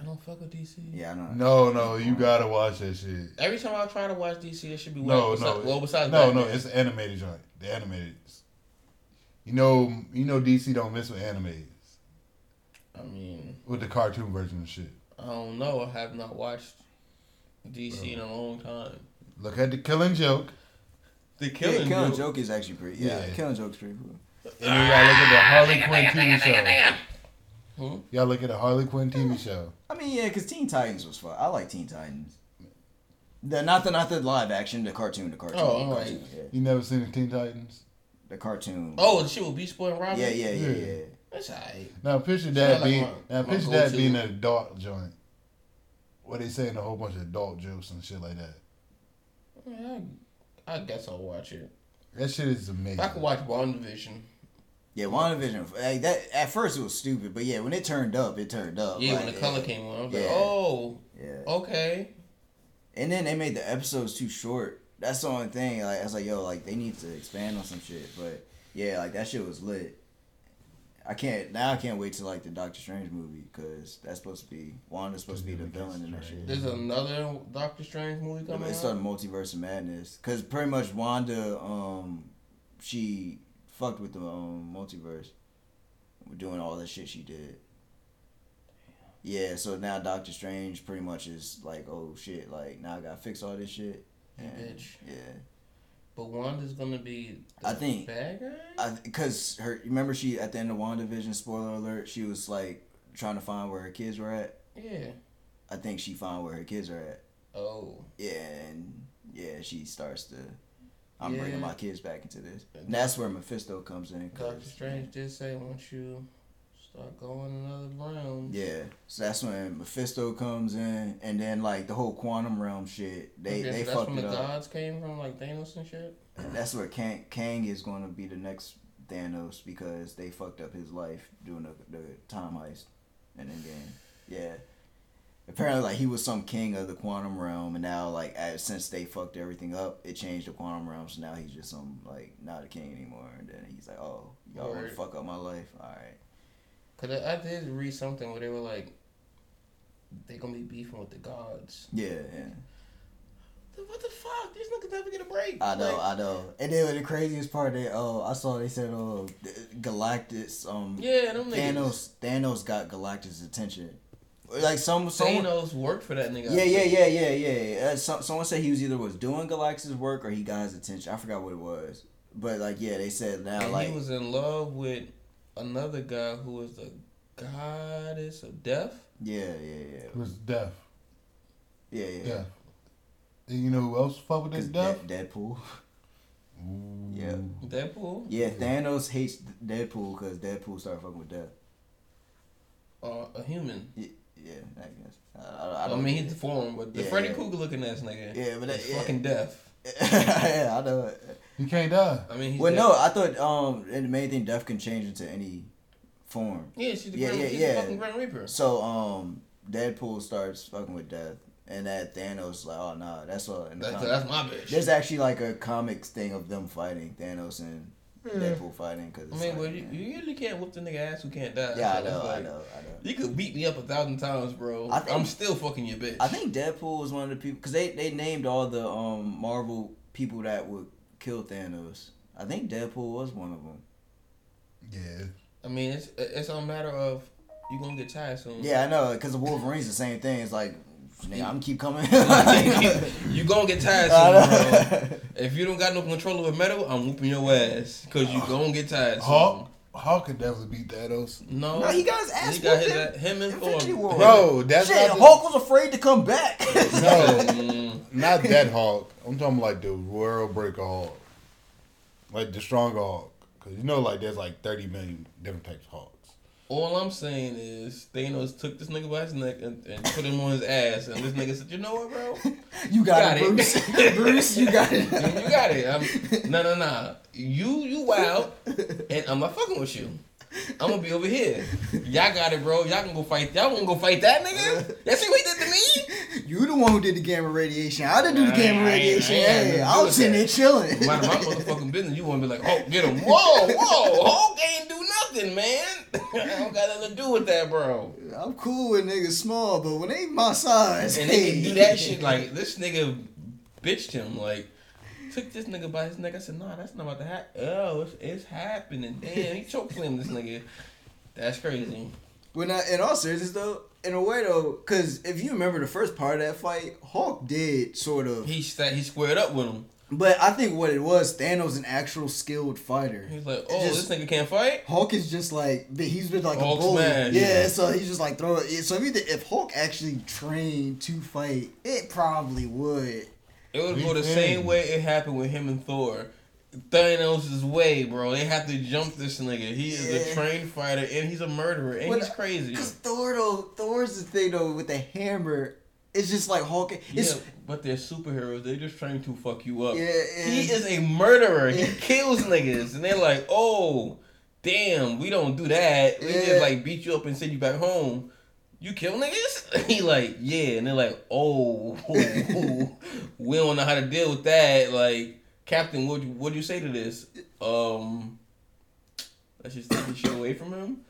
I don't fuck with DC. Yeah, I know. No, no, you gotta watch that shit. Every time I try to watch DC, it should be No, no, Besides, well, besides No, no, Batman. it's animated joint. The animated. You know, you know, DC don't mess with animated I mean, with the cartoon version of shit. I don't know. I have not watched DC in a long time. Look at the Killing Joke, The Yeah, killing, Killing joke. Joke is actually pretty. Yeah, Yeah. Killing Joke's pretty cool. and then y'all look at the Harley Quinn TV show. Hmm? Y'all look at the Harley Quinn TV show. I mean, yeah, because Teen Titans was fun. I like Teen Titans. The not the not the live action, the cartoon, the cartoon. Oh, the alright. cartoon, yeah. You never seen the Teen Titans? The cartoon. Oh, the shit with Beast Boy and Robin. yeah, yeah, yeah, Yeah. yeah. That's alright. Now picture Yeah, that like being my- now my picture that being an adult joint. Where they saying a whole bunch of adult jokes and shit like that. Yeah, I, I guess I'll watch it. That shit is amazing. I could watch WandaVision. Yeah, WandaVision. Like that at first it was stupid, but yeah, when it turned up, it turned up. Yeah, Like, when the color came on, I was like, oh, Yeah. okay. And then they made the episodes too short. That's the only thing. Like I was like, yo, like they need to expand on some shit. But yeah, like that shit was lit. I can't now. I can't wait to like the Doctor Strange movie because that's supposed to be Wanda's supposed to be the villain in that shit. There's another Doctor Strange movie coming It's out. the multiverse of madness because pretty much Wanda, um, she fucked with the um, multiverse, doing all the shit she did. Yeah, so now Doctor Strange pretty much is like, oh shit, like now I gotta fix all this shit. And, Bitch. Yeah, But Wanda's gonna be I think- bad guy. I because her remember she at the end of WandaVision, spoiler alert, she was like trying to find where her kids were at. yeah. I think she found where her kids are at. Oh. Yeah, and yeah, she starts to. I'm Yeah. bringing my kids back into this. And that's where Mephisto comes in. Doctor Strange did say once you start going another round. Yeah, so that's when Mephisto comes in, and then like the whole quantum realm shit, they Okay, they so that's fucked when it the gods came from, like Thanos and shit. And that's where Kang, Kang is going to be the next Thanos because they fucked up his life doing the, the time heist in the game. Yeah. Apparently, like he was some king of the quantum realm, and now like as, since they fucked everything up, it changed the quantum realm. So now he's just some like not a king anymore. And then he's like, "Oh, y'all want to fuck up my life? All right." Cause I, I did read something where they were like, they gonna be beefing with the gods. Yeah, yeah. What the fuck? These niggas never get a break. I know, Like, I know. And then the craziest part, they oh, I saw they said oh, Galactus, um, yeah, them niggas. Thanos, Thanos got Galactus' attention. Like some, someone, Thanos worked for that nigga. yeah, yeah, yeah, yeah, yeah. Uh, some, someone said he was either was doing Galactus' work or he got his attention. I forgot what it was, but like, yeah, they said now And like, he was in love with another guy who was the goddess of death. yeah, yeah, yeah, It was death. yeah, yeah. Death. And you know who else fuck with this death? De- Deadpool. Ooh. Yeah. Deadpool. Yeah, Thanos hates Deadpool because Deadpool started fucking with Death. Uh, a human. Yeah, I guess. I, I, I I, don't mean, he's deformed, but the Yeah, Freddy yeah. Krueger looking ass nigga. Yeah, but that- is yeah. fucking deaf. yeah, I know. it. He can't die. I mean, he's Well, deaf. no, I thought um, and the main thing, Death can change into any form. Yeah, she's the Yeah, Grim, yeah, she's yeah. the fucking Grim Reaper. So um, Deadpool starts fucking with Death, and that Thanos like, oh nah, that's what. In the That's, that's my bitch. There's actually like a comics thing of them fighting Thanos and Hmm. Deadpool fighting because. I mean, well, you, you usually can't whoop the nigga ass who can't die. yeah, I So it's know, I know, I know. You could beat me up a thousand times, bro. I think- I'm still fucking your bitch. I think Deadpool was one of the people because they they named all the um Marvel people that would kill Thanos. I think Deadpool was one of them. Yeah. I mean, it's it's a matter of you gonna get tired soon. Yeah, I know because the Wolverine's the same thing. It's like, nigga, I'm keep coming. you gonna get tired soon, bro. If you don't got no control over metal, I'm whooping your ass because you uh, gonna get tired soon. Hulk, Hulk could definitely beat Thanos. No, No, he got his ass He got whooped his in him and Infinity Thor. War. Bro, that's Shit, not the- Hulk was afraid to come back. No. Mm, Not that Hulk. I'm talking like the World Breaker Hulk, Like the strong Hulk. Because you know, like, there's like 30 million different types of Hulks. All I'm saying is Thanos took this nigga by his neck and, and put him on his ass, and this nigga said, "You know what, bro? you got, Got it, it. Bruce. Bruce, you got it. you got it. I'm, no, no, no. You, you wild, and I'm not fucking with you. I'm gonna be over here. Y'all got it, bro. Y'all can go fight. Y'all wanna go fight that nigga? That's what he did to me. You the one who did the gamma radiation. I didn't do the I gamma ain't- I ain't- radiation. I ain't had Hey, I was with sitting there chilling. Mind my motherfucking business. You wanna be like, oh, get him. Whoa, whoa. Hulk ain't do nothing, man. I don't got nothing to do with that, bro. I'm cool with niggas small, but when they my size, And hey. they do that shit like this nigga bitched him like took this nigga by his neck. I said, nah, that's not about to happen. Oh, it's, it's happening. Damn, he choke slammed this nigga. That's crazy. When I, in all seriousness though, in a way though, because if you remember the first part of that fight, Hulk did sort of. He he squared up with him. But I think what it was, Thanos an actual skilled fighter. He's like, oh, Just- this nigga can't fight. Hulk is just like he's been like Hulk a bully. smash. Yeah, Yeah. so he's just like throw it. So if, he- if Hulk actually trained to fight, it probably would. It would go the same way it happened with him and Thor. Thanos' is way, bro. They have to jump this nigga. He is Yeah. a trained fighter and he's a murderer and When- he's crazy. Cause Thor though, Thor's the thing though with the hammer. It's just like Hulk. It's yeah, but they're superheroes. They're just trying to fuck you up. yeah. He is a murderer. He kills niggas, and they're like, "Oh, damn, we don't do that. We Yeah. just like beat you up and send you back home. You kill niggas?" he like, "Yeah," and they're like, "Oh, we don't know how to deal with that." Like, Captain, what you what you say to this? Um, let's just take the shit away from him,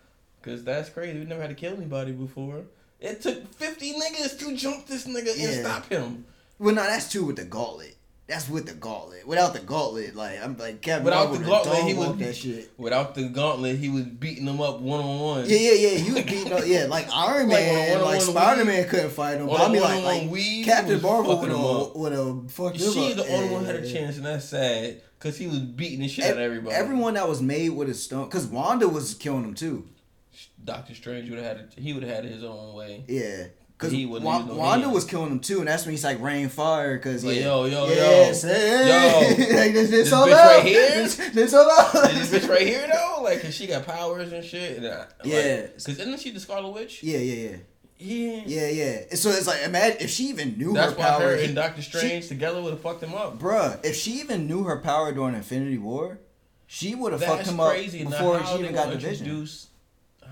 cause that's crazy. We never had to kill anybody before. It took fifty niggas to jump this nigga and stop him. Well, no, that's true with the gauntlet. That's with the gauntlet. Without the gauntlet, like I'm like Captain Without the gauntlet, he would that shit. Without the gauntlet, he was beating them up one on one. Yeah, yeah, yeah. He was beating up. Yeah, like Iron Like, Man, a like one-on-one Spider Man couldn't fight him. But I a mean, like, like Captain was Marvel would fucking him up. have would have fucked him She the only one had a chance, and that's sad because he was beating the shit out of everybody. Everyone that was made with a stone, because Wanda was killing him too. Doctor Strange would have had it. He would have had his own way. Yeah. Because He wouldn't Wa- no Wanda hands. was killing him too, and that's when he's like rain fire. Because Like, yeah, yo, yo, yo. hey, Yo. like, this, this, This all bitch up. right here? This, this all up. This bitch right here though, like, cause she got powers and shit. And, uh, Yeah. Like, Cause isn't she the Scarlet Witch? Yeah, yeah, yeah, Yeah. yeah, yeah. So it's like imagine if she even knew That's her why power. her and Doctor Strange together would have fucked him up. Bruh, if she even knew her power during Infinity War, she would have fucked him up before she even got the vision.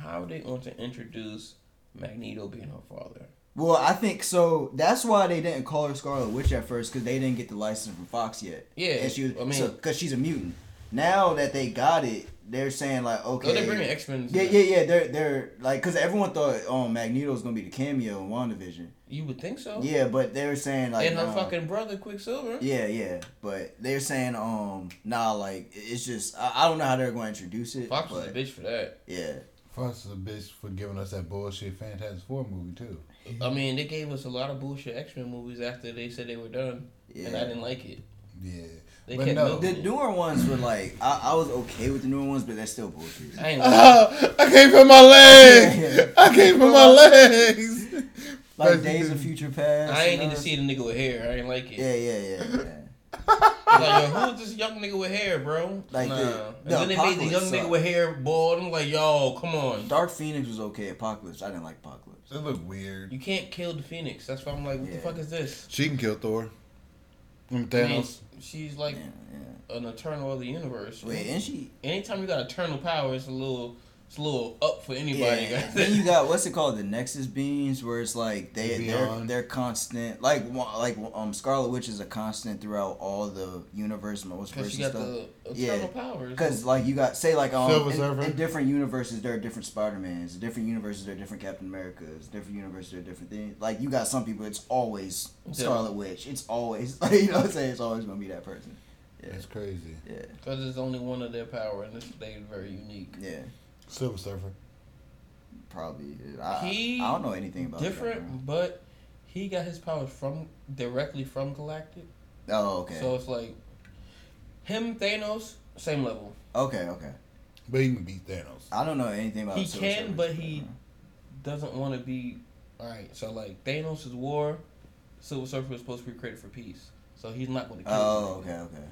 How they going to introduce Magneto being her father? Well, I think so. That's why they didn't call her Scarlet Witch at first because they didn't get the license from Fox yet. Yeah, and she was, I mean- because she's a mutant. Now that they got it, they're saying like okay. Oh, they're bringing X Men. yeah, yeah, yeah. They're they're like because everyone thought um Magneto was gonna be the cameo in WandaVision. You would think so. Yeah, but they were saying like and her nah. fucking brother Quicksilver. Yeah, yeah, but they're saying um nah like it's just I, I don't know how they're going to introduce it. Fox was a bitch for that. yeah, Fox is a bitch for giving us that bullshit Fantastic Four movie too. I mean, they gave us a lot of bullshit X Men movies after they said they were done, and I didn't like it. Yeah. They But kept no. The it. newer ones were like I, I was okay with the newer ones, but they're still bullshit. I ain't like Oh, I can't feel my legs. I can't feel my legs. Like First Days of Future Past. I ain't and need to see the nigga with hair. I ain't like it. Yeah, yeah, yeah, yeah. Like, yo, who's this young nigga with hair, bro? Like nah. the- and the then they made the young Apocalypse nigga with hair bald. I'm like, yo, come on. Dark Phoenix was okay. Apocalypse, I didn't like Apocalypse. It look weird. You can't kill the Phoenix. That's why I'm like, what the fuck is this? She can kill Thor. I mean, Thanos. she's like Yeah, yeah. an eternal of the universe. Wait, and she. Anytime you got eternal power, it's a little, it's a little up for anybody. Yeah. then you got what's it called? The Nexus beings, where it's like they The they're they're constant. Like like um Scarlet Witch is a constant throughout all the universe, multiverse Because got stuff. the Yeah. powers. Because like you got say like um in, in different universes there are different Spider Mans, different universes there are different Captain Americas, different universes there are different things. Like you got some people, it's always Yeah. Scarlet Witch. It's always like you know what I'm saying. It's always gonna be that person. Yeah, That's crazy. yeah, Because it's only one of their power, and this they is very unique. yeah. Silver Surfer. Probably. I, He I don't know anything about that, Different, but he got his powers from directly from Galactus. Oh, okay. So it's like him, Thanos, same level. okay, okay. But he can beat Thanos. I don't know anything about. He Silver can, Surfer, but so- he doesn't want to be. All right, so like Thanos is war, Silver Surfer is supposed to be created for peace. So he's not going to kill. Oh, anybody. okay, okay.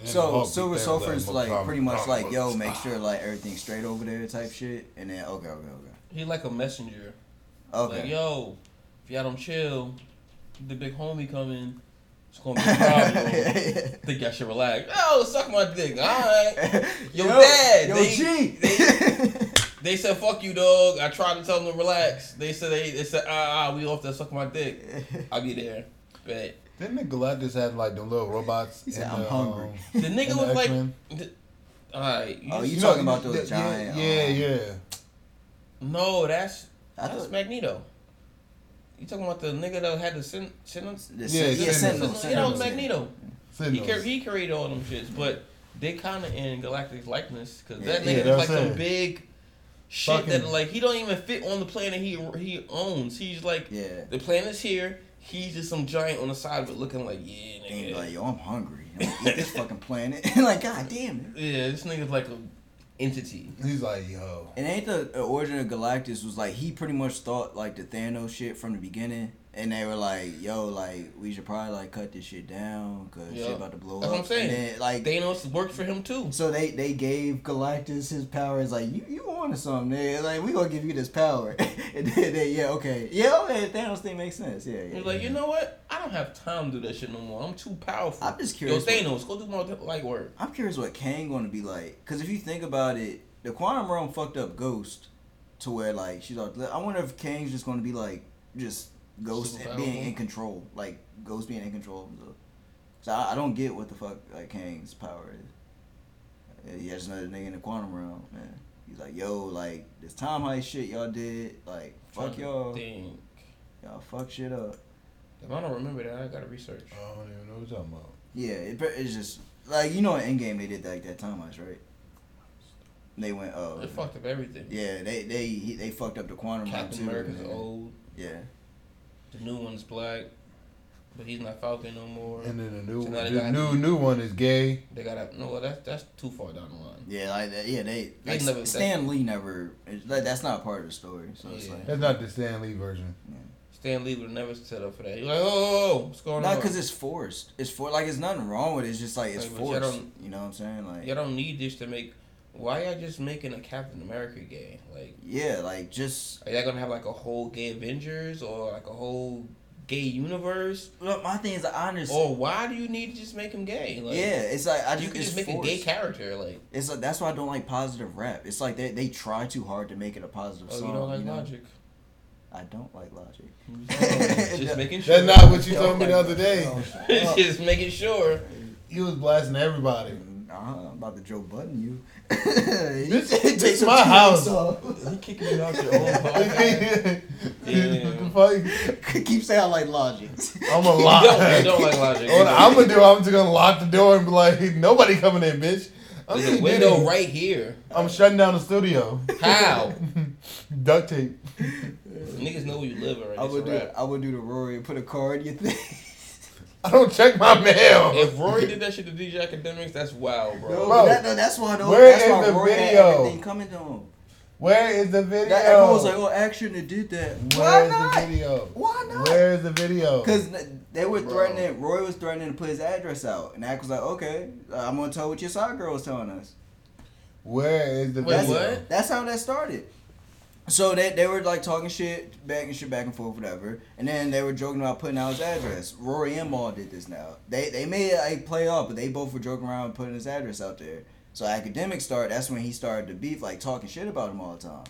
And So Silver Thanos Surfer's at like Muhammad- pretty much like, yo, make sure like everything's straight over there type shit, and then okay, okay, okay. He's like a messenger. okay, Like yo, if y'all don't chill, the big homie coming. It's gonna be a problem. Think y'all should relax. Oh, suck my dick. All right. Yo, Dad, yo, they- G. They said, "Fuck you, dog." I tried to tell them to relax. They said, "They, they said, ah, ah, we off there suck my dick." I'll be there. Bet. Didn't the Galactus have like them little robots? He said, in "I'm the, hungry." um, The nigga was like, X-Men? all right. Oh, you know, talking about those yeah, giant, Yeah, um, yeah. no, that's I that's thought Magneto. You talking about the nigga that had the sin, sin, the Yeah, Sen- yeah, Sentinels. Sentinels. Yeah, that was Sentinels, Magneto. He, car- he created all them shits, but they kind of in Galactus's likeness because that Yeah, nigga that's is like some big shit Fucking- that like he don't even fit on the planet he he owns. He's like Yeah. the planet's here. He's just some giant on the side of it, looking like yeah, And nigga. like, yo, I'm hungry. I'm gonna eat this fucking planet. like, god damn it. yeah, this nigga's like a entity. He's like, yo. And ain't the the origin of Galactus was like he pretty much thought like the Thanos shit from the beginning, and they were like, "Yo, like we should probably like cut this shit down because Yeah. shit about to blow That's up." what I'm saying. Then, like Thanos worked for him too. So they they gave Galactus his powers. Like you you wanted something, nigga. Like we gonna give you this power. and then they yeah okay yeah oh, okay Thanos thing makes sense. Yeah yeah. He's like, you know what? I don't have time to do that shit no more. I'm too powerful. I'm just Yo, curious. what- Thanos, go do more light work. I'm curious what Kang gonna be like. Cause if you think about it, the quantum realm fucked up Ghost to where like she's like. I wonder if Kang's just gonna be like just Ghost Super being powerful? in control, like Ghost being in control. of. So I, I don't get what the fuck like Kang's power is. Yeah, He has another nigga in the quantum realm, man. He's like, yo, like this time heist shit y'all did, like fuck Tryna y'all, Think. y'all fuck shit up. If I don't remember that, I gotta research. I don't even know what you're talking about. Yeah, it, it's just like you know in Endgame they did like that time heist, right? They went, uh, oh, It fucked up everything. Yeah, they they he, they fucked up the quantum realm Captain too. America's yeah. old. Yeah, The new one's black, but he's not Falcon no more. And then the new, So now they the got- new, new one is gay. They got to no. well, That's that's too far down the line. yeah, like that. Yeah, they They like never- Stan Lee never. Like, that's not part of the story. So it's Yeah. like That's not the Stan Lee version. Stan Lee would never set up for that. You're like, oh, oh, oh, what's going not on? because it's forced. It's for like it's nothing wrong with it. It's just like it's Like, you forced. You know what I'm saying? Like Y'all don't need this to make. Why y'all just making a Captain America game? Like, yeah, like just are y'all gonna have like a whole gay Avengers or like a whole gay universe? look. My thing is, honest. Or why do you need to just make him gay? Like, yeah, it's like I just you could it's just make forced. a gay character. Like, It's like that's why I don't like positive rap. It's like they they try too hard to make it a positive oh, song. you don't like know? Logic. I don't like Logic. Oh, just making sure. That's not what you told me the other day. just making sure. He was blasting everybody. Nah, I'm about to Joe Budden you. This- Take this some my house. off. He kicking you out your own podcast. The fuck? Keep saying I like logic. I'm a You lock. don't, you don't like logic. What I'm gonna do, I'm just gonna lock the door and be like, nobody coming in, bitch. I'm, There's a just window kidding. right here. I'm shutting down the studio. How? Duct tape. Niggas know where you live already. I It's would do. wrap. I would do the Rory and put a card in your thing. I don't check my mail. If Rory did that shit to DJ Akademiks, that's wild, bro. No, Bro, that, no, that's why. though. where that's is why the Rory had video? everything coming to him. Where is the video? That, everyone was like, "Oh, action that did that." Why Where's not? the video? Why not? Where's the video? Because they were Bro. threatening. Roy was threatening to put his address out, and Ak was like, "Okay, uh, I'm gonna tell what your side girl was telling us." Where is the Wait, video? what? That's how that started. So they, they were like talking shit, back and shit back and forth, whatever. And then they were joking about putting out his address. Rory and Mal did this now. They they made a like play off, but they both were joking around putting his address out there. So academic start. That's when he started to beef, like talking shit about him all the time.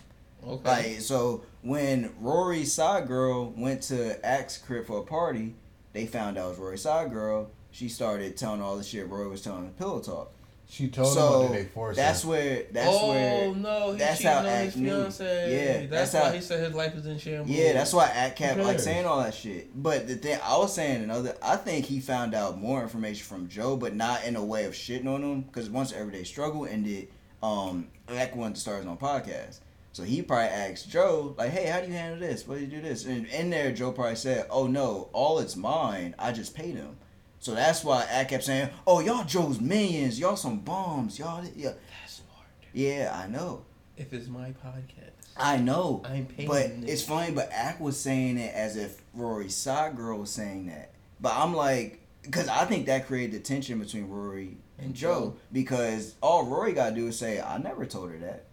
Okay. Like so, when Rory's side girl went to Ak's crib for a party, they found out it was Rory's side girl. She started telling all the shit Rory was telling in pillow talk. She told him so or did they force that's her? where that's oh where no, he that's cheated how on his Act knew. fiance. Yeah, that's, that's why how- he said his life is in shambles. Yeah, that's why Act kept like saying all that shit. But the thing I was saying another, I think he found out more information from Joe, but not in a way of shitting on him. Because once Everyday Struggle ended, um, Act wanted to start his own podcast. So he probably asked Joe, like, "Hey, how do you handle this? What do you do this?" And in there, Joe probably said, "Oh no, all it's mine. I just paid him." So that's why Act kept saying, "Oh, y'all Joe's minions. Y'all some bombs. Y'all, yeah, That's smart. yeah, I know." If it's my podcast, I know. I'm paying. But niggas. it's funny, but Ak was saying it as if Rory side girl was saying that. But I'm like, because I think that created the tension between Rory and And Joe. Joe. Because all Rory got to do is say, I never told her that.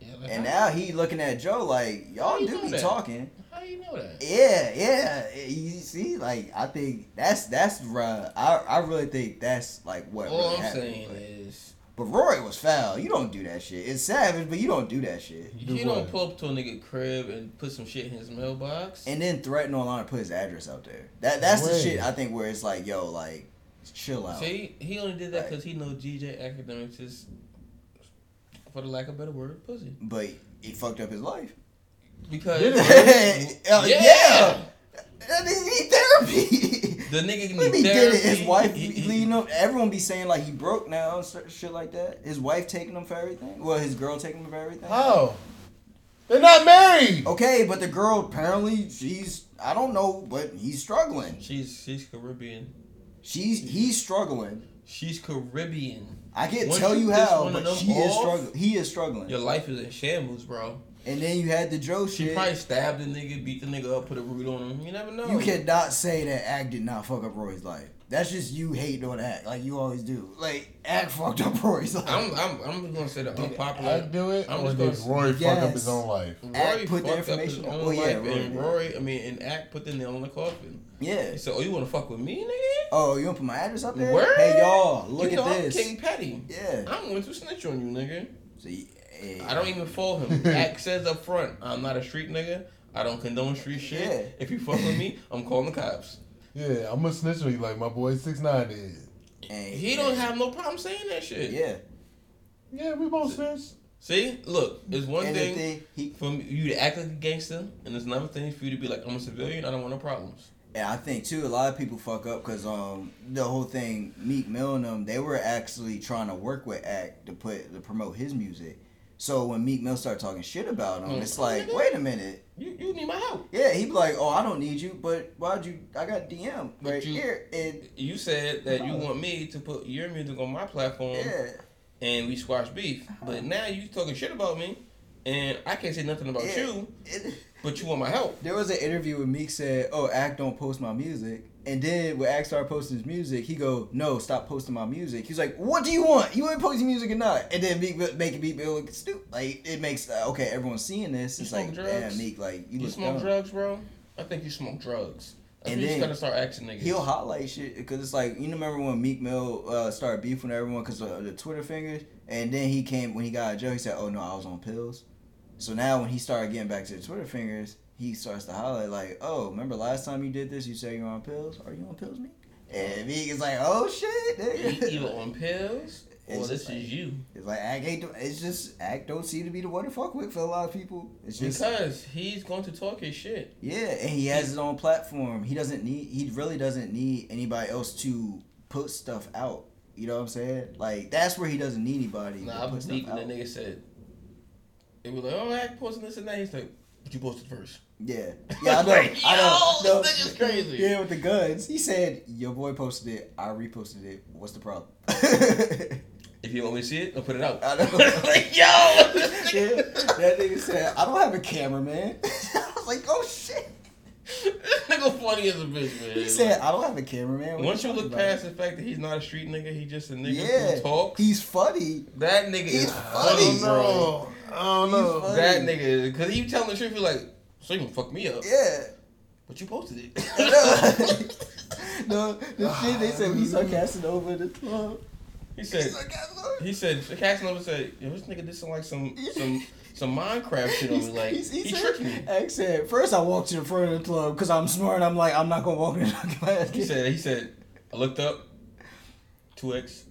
Yeah, And now he looking at Joe like, y'all do be that? talking. How you know that? Yeah, yeah. You see, like, I think that's, that's right. I, I really think that's like what All really I'm happened. saying but, is, but Rory was foul. You don't do that shit. It's savage, but you don't do that shit. You don't pull up to a nigga crib and put some shit in his mailbox. and then threaten online to put his address out there. That that's the shit I think where it's like, yo, like, chill out. See, he only did that Right. because he know DJ Akademiks is, for the lack of a better word, pussy. But he fucked up his life. Because Uh, yeah. yeah. That nigga need therapy. the nigga What need he did it. therapy. His wife he- he- leading him. Everyone be saying like he broke now and shit like that. His wife taking him for everything. Well, his girl taking him for everything. How? They're not married. Okay, but the girl apparently she's I don't know, but he's struggling. She's she's Caribbean. She's he's struggling. She's Caribbean. I can't Once tell you you how, but them she is struggling. He is struggling. Your life is in shambles, bro. And then you had the Joe She shit. probably stabbed the nigga, beat the nigga up, put a root on him. You never know. You cannot say that Act did not fuck up Roy's life. That's just you hating on Act, like you always do. Like Act fucked up Roy's life. I'm I'm I'm gonna say the Did I unpopular. do it, I'm or just did gonna- Roy fuck up his own life? Act Rory put the fucked up his information- own well, oh, yeah, life, Rory and Roy, Rory, I mean, and Act put the nail in the coffin. yeah. So, said, "Oh, you want to fuck with me, nigga? Oh, you want to put my address up there? Word? Hey y'all, look you at know, I'm this. King Petty. Yeah. I'm going to snitch on you, nigga. See, eh, I don't even fall him. Act says up front, I'm not a street nigga. I don't condone street shit. Yeah. If you fuck with me, I'm calling the cops. Yeah, I'm gonna snitch on you like my boy Six Nine did. eh, He don't have no problem saying that shit. Yeah. Yeah, we both snitch. See, look, it's one and thing he for you to act like a gangster, and there's another thing for you to be like, I'm a civilian. I don't want no problems. And I think too, a lot of people fuck up because um the whole thing, Meek Mill and them, they were actually trying to work with Act to put to promote his music. So when Meek Mill started talking shit about him, Mm. it's like, wait a minute, You you need my help. yeah, he'd be like, oh, I don't need you, but why'd you? I got DM But right you- here, and You said that you want me to put your music on my platform, yeah, and we squash beef. But now you talking shit about me, and I can't say nothing about Yeah. you. But you want my help. There was an interview where Meek said, "Oh, Act don't post my music," and then when Act started posting his music, he go, "No, stop posting my music." He's like, "What do you want? You want to post your music or not?" And then Meek make Meek Mill look stupid. Like it makes uh, okay, everyone's seeing this. It's like, drugs? damn, Meek, like you, You look smoke dumb. drugs, bro? I think you smoke drugs. That's And then start acting niggas. He'll highlight shit because it's like you remember when Meek Mill uh, started beefing everyone because of the Twitter fingers, and then he came when he got a joke. He said, "Oh no, I was on pills." So now when he started getting back to the Twitter fingers, he starts to highlight like, "Oh, remember last time you did this? You said you were on pills. Are you on pills, Meek?" And Meek is like, oh shit, You either on pills or It's this like- is you. It's like act ain't. It's just act don't seem to be the one to fuck with for a lot of people. It's just Because he's going to talk his shit. yeah, and he has his own platform. He doesn't need. He really doesn't need anybody else to put stuff out. You know what I'm saying? Like that's where he doesn't need anybody. Nah, I put was stuff deep and out. the nigga said, it was like, oh, I posting this and that. He's like, but you posted first. Yeah, yeah, I know. Like, I know. No, this is crazy. Yeah, with the guns. He said your boy posted it. I reposted it. What's the problem? If you want me to see it, I'll put it out. I know. like, yo! yeah, that nigga said I don't have a cameraman. I was like, oh shit. nigga funny as a bitch, man. He said I don't have a cameraman. What Once you look about?" past the fact that he's not a street nigga, he just a nigga yeah, who talks. he's funny. That nigga he's is funny, funny, bro. No, I don't know. He's That nigga, because he telling the truth, he's like, so you gonna fuck me up, Yeah. but you posted it. no, the shit they said we sarcastic over the club. he said, he said, Casanova said, yo, this nigga did some like some some some Minecraft shit on me, like He's- he, he tricked me. X said, first I walked to the front of the club because I'm smart. I'm like, I'm not gonna walk in the class. He said, he said, I looked up, two X,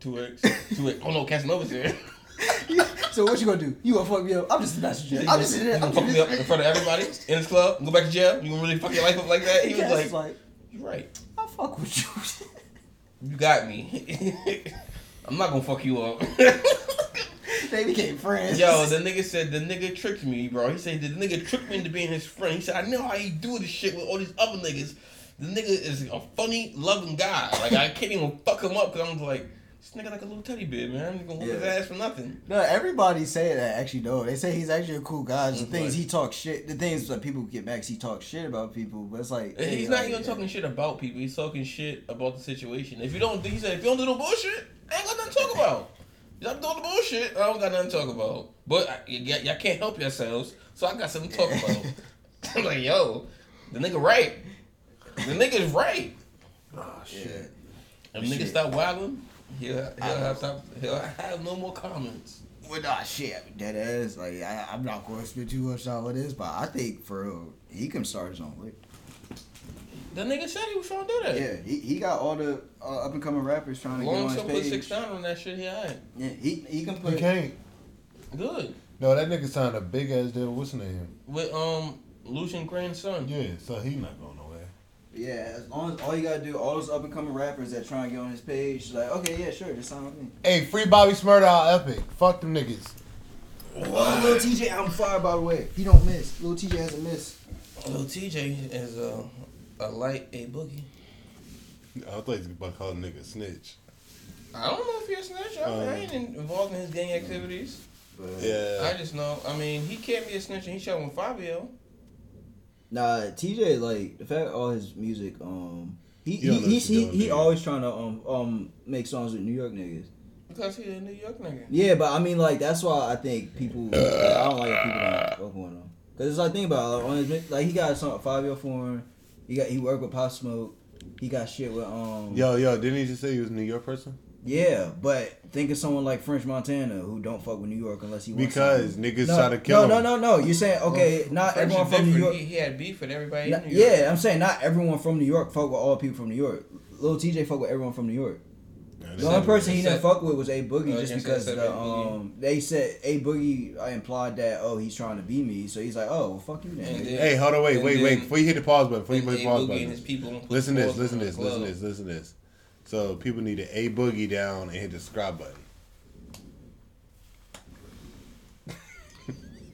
two X, two X. Oh no, Casanova's here. so what you gonna do? You gonna fuck me up? I'm just a messenger. I'm just You gonna I'm fuck me up in front of everybody in this club? Go back to jail? You gonna really fuck your life up like that? He was like, like, "You're right. I fuck with you. You got me. I'm not gonna fuck you up." they became friends. Yo, the nigga said the nigga tricked me, bro. He said the nigga tricked me into being his friend. He said I know how he do this shit with all these other niggas. The nigga is a funny, loving guy. Like I can't even fuck him up because I'm like this nigga like a little teddy bear, man. I'm gonna whoop his ass for nothing. No, everybody say that actually though. They say he's actually a cool guy. The Mhm. things he talks shit. The things that people get back, he talks shit about people. But it's like He's hey, not like, even talking shit about people. He's talking shit about the situation. If you don't, he said, if you don't do the bullshit, I ain't got nothing to talk about. Y'all doing the bullshit, I don't got nothing to talk about. But I, y- y- y'all can't help yourselves, so I got something to talk about. I'm like, yo, the nigga right. The nigga's right. Oh Yeah. shit. If Shit. niggas stop wilding, he'll, he'll, have stop, he'll have no more comments. Well, nah, shit. That is like I, I'm not going to spend too much time on this, but I think for real, he can start his own league. The nigga said he was trying to do that. Yeah, he, he got all the uh, up and coming rappers trying to get on as his he put page. six down on that shit, he alright. Yeah, he he can You put. can't. Good. No, that nigga signed a big ass deal. What's his name? With um Lucian grandson. Yeah, so he not going nowhere. Yeah, as long as all you gotta do, all those up and coming rappers that try and get on his page, like okay, yeah, sure, just sign with me. Hey, free Bobby Shmurda, epic. Fuck them niggas. Oh, Lil Tjay, I'm fired by the way. He don't miss. Lil Tjay hasn't missed. Lil Tjay is a a light a boogie. I thought he was about to call a nigga snitch. I don't know if he's a snitch. I, I Um, ain't involved in his gang activities. But Yeah. I just know. I mean, he can't be a snitch. and He shot with Fivio. Nah, Tjay like the fact all his music, um, he You don't he know he's, what you he, doing, he always trying to um um make songs with New York niggas. Because he's a New York nigga. Yeah, but I mean like that's why I think people like, I don't like people that fuck with him. Cause it's like think about it, like, on his like he got some Fivio Foreign. He got he worked with Pop Smoke. He got shit with um Yo, yo, didn't he just say he was a New York person? Yeah, but think of someone like French Montana who don't fuck with New York unless he wants Because something. niggas no, try to kill no, him. no, no, no. No. You're saying okay, not French everyone from New. York. He, he had beef with everybody Not- in New York. yeah, I'm saying not everyone from New York fuck with all people from New York. Lil Tjay fuck with everyone from New York. Yeah, The only person he didn't fuck with was A Boogie, Oh, just because the um they said A Boogie I implied that oh he's trying to be me, so he's like oh well, fuck you then. Then- Hey, hold on, wait, And wait, wait. then- Before you hit the pause button, before you hit the pause button. and his people don't put Listen to this, listen to this, listen to this, listen to this. So people need to A boogie down and hit the subscribe button.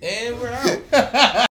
And we're out.